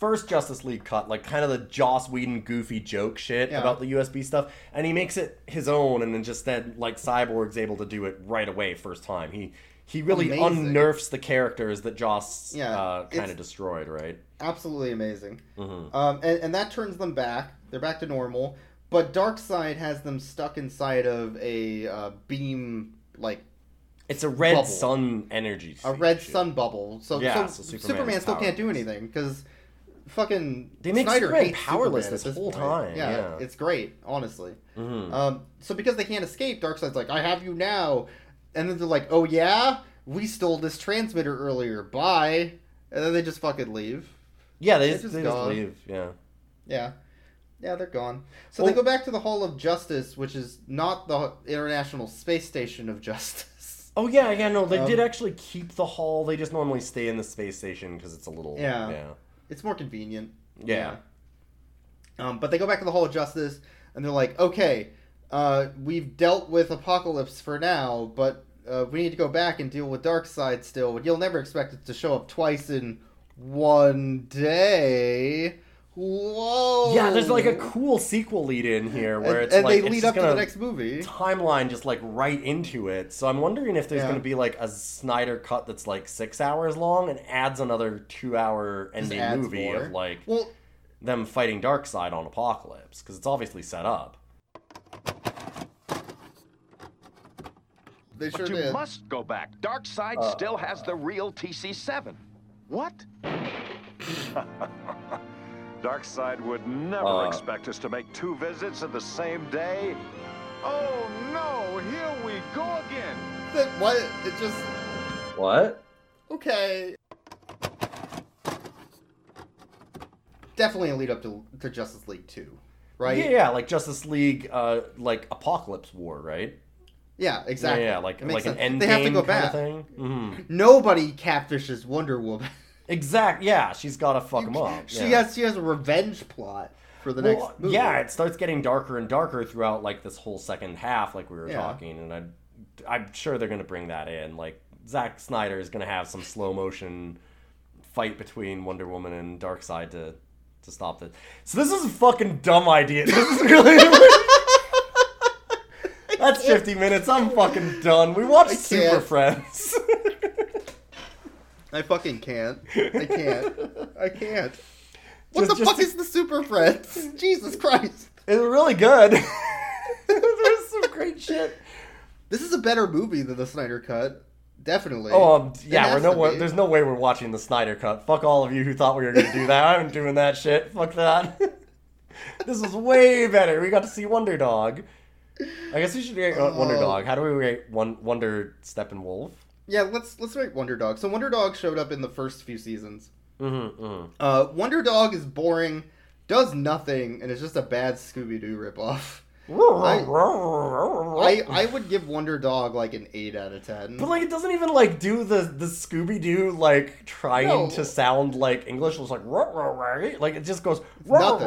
first Justice League cut, like kind of the Joss Whedon goofy joke shit Yeah. about the USB stuff, and he makes it his own, and then just then like Cyborg's able to do it right away first time. He he really Amazing. unnerfs the characters that Joss Yeah, uh, kind of destroyed, right? Absolutely amazing. Mhm. Um, and, and that turns them back. They're back to normal. But Darkseid has them stuck inside of a uh, beam, like It's a red bubble. sun energy. a red sun bubble. So, Yeah, so, so Superman's Superman still can't do anything because fucking They make Snyder Superman powerless Superman this whole point. time, yeah. it's great, honestly. Mhm. Um, so because they can't escape, Darkseid's like, "I have you now," and then they're like, "Oh yeah, we stole this transmitter earlier. Bye," and then they just fucking leave. Yeah, they just, just they just leave. Yeah. Yeah. Yeah, they're gone. So Well- they go back to the Hall of Justice, which is not the International Space Station of Justice. Oh yeah, yeah. No, they Um, did actually keep the hall. They just normally stay in the space station because it's a little. Yeah. Yeah. It's more convenient. Yeah. Um, but they go back to the Hall of Justice, and they're like, okay, uh, we've dealt with Apokolips for now, but uh, we need to go back and deal with Darkseid still. You'll never expect it to show up twice in one day. Whoa! Yeah, there's like a cool sequel lead in here where And- it's and like they it's lead up to the gonna next movie. Timeline just like right into it. So I'm wondering if there's Yeah. going to be like a Snyder cut that's like six hours long and adds another two hour ending movie more. of like Well, them fighting Darkseid on Apokolips because it's obviously set up. they sure but you did. must go back. Darkseid Uh. still has the real TC7. What? Darkseid would never Uh. expect us to make two visits in the same day. Oh no, here we go again. That what? It just What? okay. Definitely a lead up to, to Justice League Two, right? Yeah, yeah, like Justice League, uh, like Apokolips War, right? Yeah, exactly. Yeah, yeah, like It makes like an sense. end They have to go kind back. of thing. Mhm. Nobody catfishes Wonder Woman. Exact. Yeah, she's got to fuck him up. She yeah. has she has a revenge plot for the Well, next movie. Yeah, it starts getting darker and darker throughout like this whole second half, like we were Yeah. talking, and I, I'm sure they're gonna bring that in. Like Zack Snyder is gonna have some slow motion fight between Wonder Woman and Darkseid to to stop this. So this is a fucking dumb idea. This is really That's 50 minutes. I'm fucking done. We watched Super. Friends. I fucking can't. I can't. I can't. What Just- the fuck to- is the Super Friends? Jesus Christ. It's really good. There's some great shit. This is a better movie than the Snyder Cut. Definitely. Oh, um, yeah, we're no way, there's no way we're watching the Snyder Cut. Fuck all of you who thought we were gonna do that. I'm doing that shit. Fuck that. this was way better. We got to see Wonder Dog. I guess we should rate uh, Wonder Oh. Dog. How do we rate one Wonder Steppenwolf? Yeah, let's let's rate Wonder Dog. So Wonder Dog showed up in the first few seasons. Mm-hmm, mm-hmm. Uh, Wonder Dog is boring, does nothing, and is just a bad Scooby Doo ripoff. I, I I would give Wonder Dog like an eight out of ten. But like, it doesn't even like do the the Scooby Doo like trying No. to sound like English. It's like like it just goes nothing.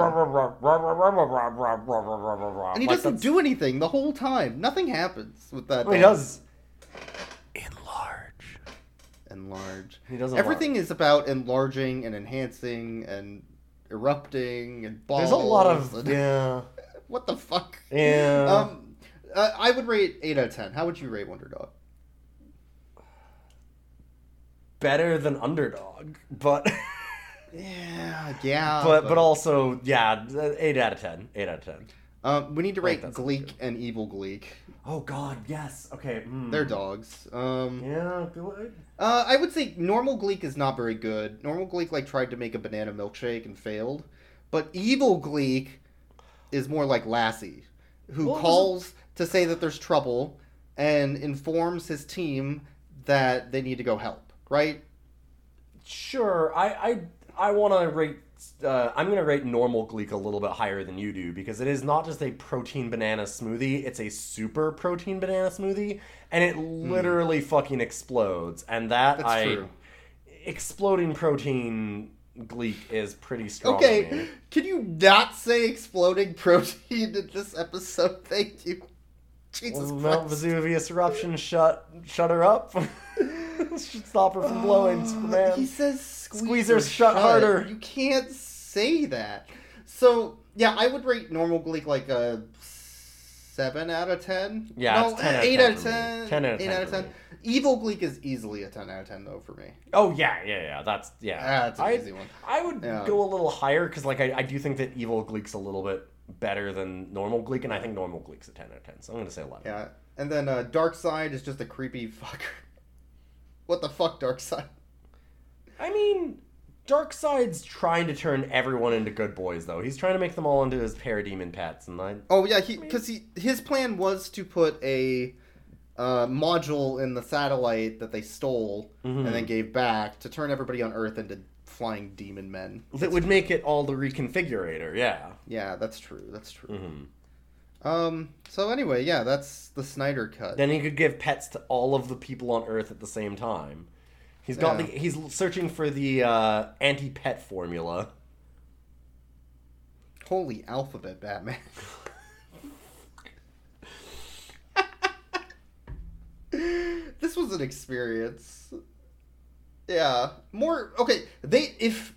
and he doesn't do anything the whole time. Nothing happens with that. Well, he does. Enlarge. He does Everything is about enlarging and enhancing and erupting and balls. There's a lot of yeah. what the fuck? Yeah. Um, uh, I would rate eight out of ten. How would you rate Wonder Dog? better than Underdog, but Yeah, yeah. but but also yeah, eight out of ten. Eight out of ten. Um, we need to rate Gleek and Evil Gleek. Oh God, yes. Okay. mm. They're dogs. Um, Yeah. good. uh, I would say normal Gleek is not very good. Normal Gleek like tried to make a banana milkshake and failed, but Evil Gleek is more like Lassie, who Well, it was a- calls to say that there's trouble and informs his team that they need to go help. Right? Sure. I I I want to rate. Uh, I'm gonna rate normal Gleek a little bit higher than you do because it is not just a protein banana smoothie; it's a super protein banana smoothie, and it literally fucking explodes. And that Hmm. That's I true. exploding protein Gleek is pretty strong. Okay, can you not say exploding protein in this episode? Thank you. Jesus Well, Mount Vesuvius eruption shut shut her up. Should stop her from blowing, Superman. He says Squeeze squeeze her her shut harder. You can't say that. So yeah, I would rate normal Gleek like a seven out of ten. Yeah, no, it's 10 out of eight 10 out of for me. ten. 10 out of Eight 10 out of ten. Evil Gleek is easily a ten out of ten though for me. Oh yeah, yeah, yeah. That's yeah. That's an I, easy one. I would Yeah. go a little higher because like I, I do think that evil Gleek's a little bit better than normal Gleek, and I think normal Gleek's a ten out of ten. So I'm gonna say eleven. Yeah, and then uh, Darkseid is just a creepy fucker. What the fuck, Darkseid? I mean, Darkseid's trying to turn everyone into good boys, though. He's trying to make them all into his parademon pets, and I Oh yeah, he because he his plan was to put a uh, module in the satellite that they stole Mhm. and then gave back to turn everybody on Earth into flying demon men. that would make it all the reconfigurator. Yeah. Yeah, that's true. That's true. Mhm. Um. So anyway, yeah, that's the Snyder cut. Then he could give pets to all of the people on Earth at the same time. He's got Yeah. the he's searching for the uh, anti-pet formula. Holy alphabet, Batman. this was an experience. Yeah, more okay. They if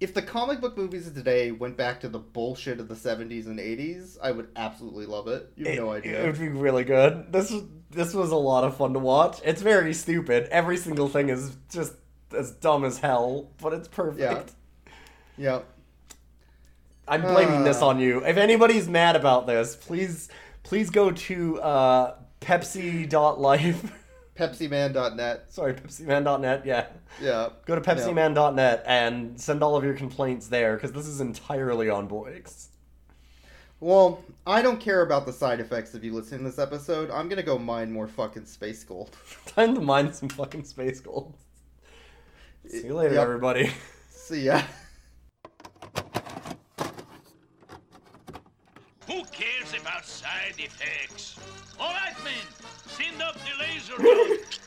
if the comic book movies of today went back to the bullshit of the seventies and eighties, I would absolutely love it. You have no idea. It would be really good. This was this was a lot of fun to watch. It's very stupid. Every single thing is just as dumb as hell, but it's perfect. Yeah. Yeah. I'm blaming this Uh. on you. If anybody's mad about this, please please go to uh, Pepsi.life. PepsiMan.net. Sorry, PepsiMan.net. Yeah. Yeah. Go to PepsiMan.net and send all of your complaints there because this is entirely on Boix. Well, I don't care about the side effects of you listening to this episode. I'm gonna go mine more fucking space gold. Time to mine some fucking space gold. See you later, Yep. everybody. See ya. Who cares about side effects? All right, men, send up the laser dog.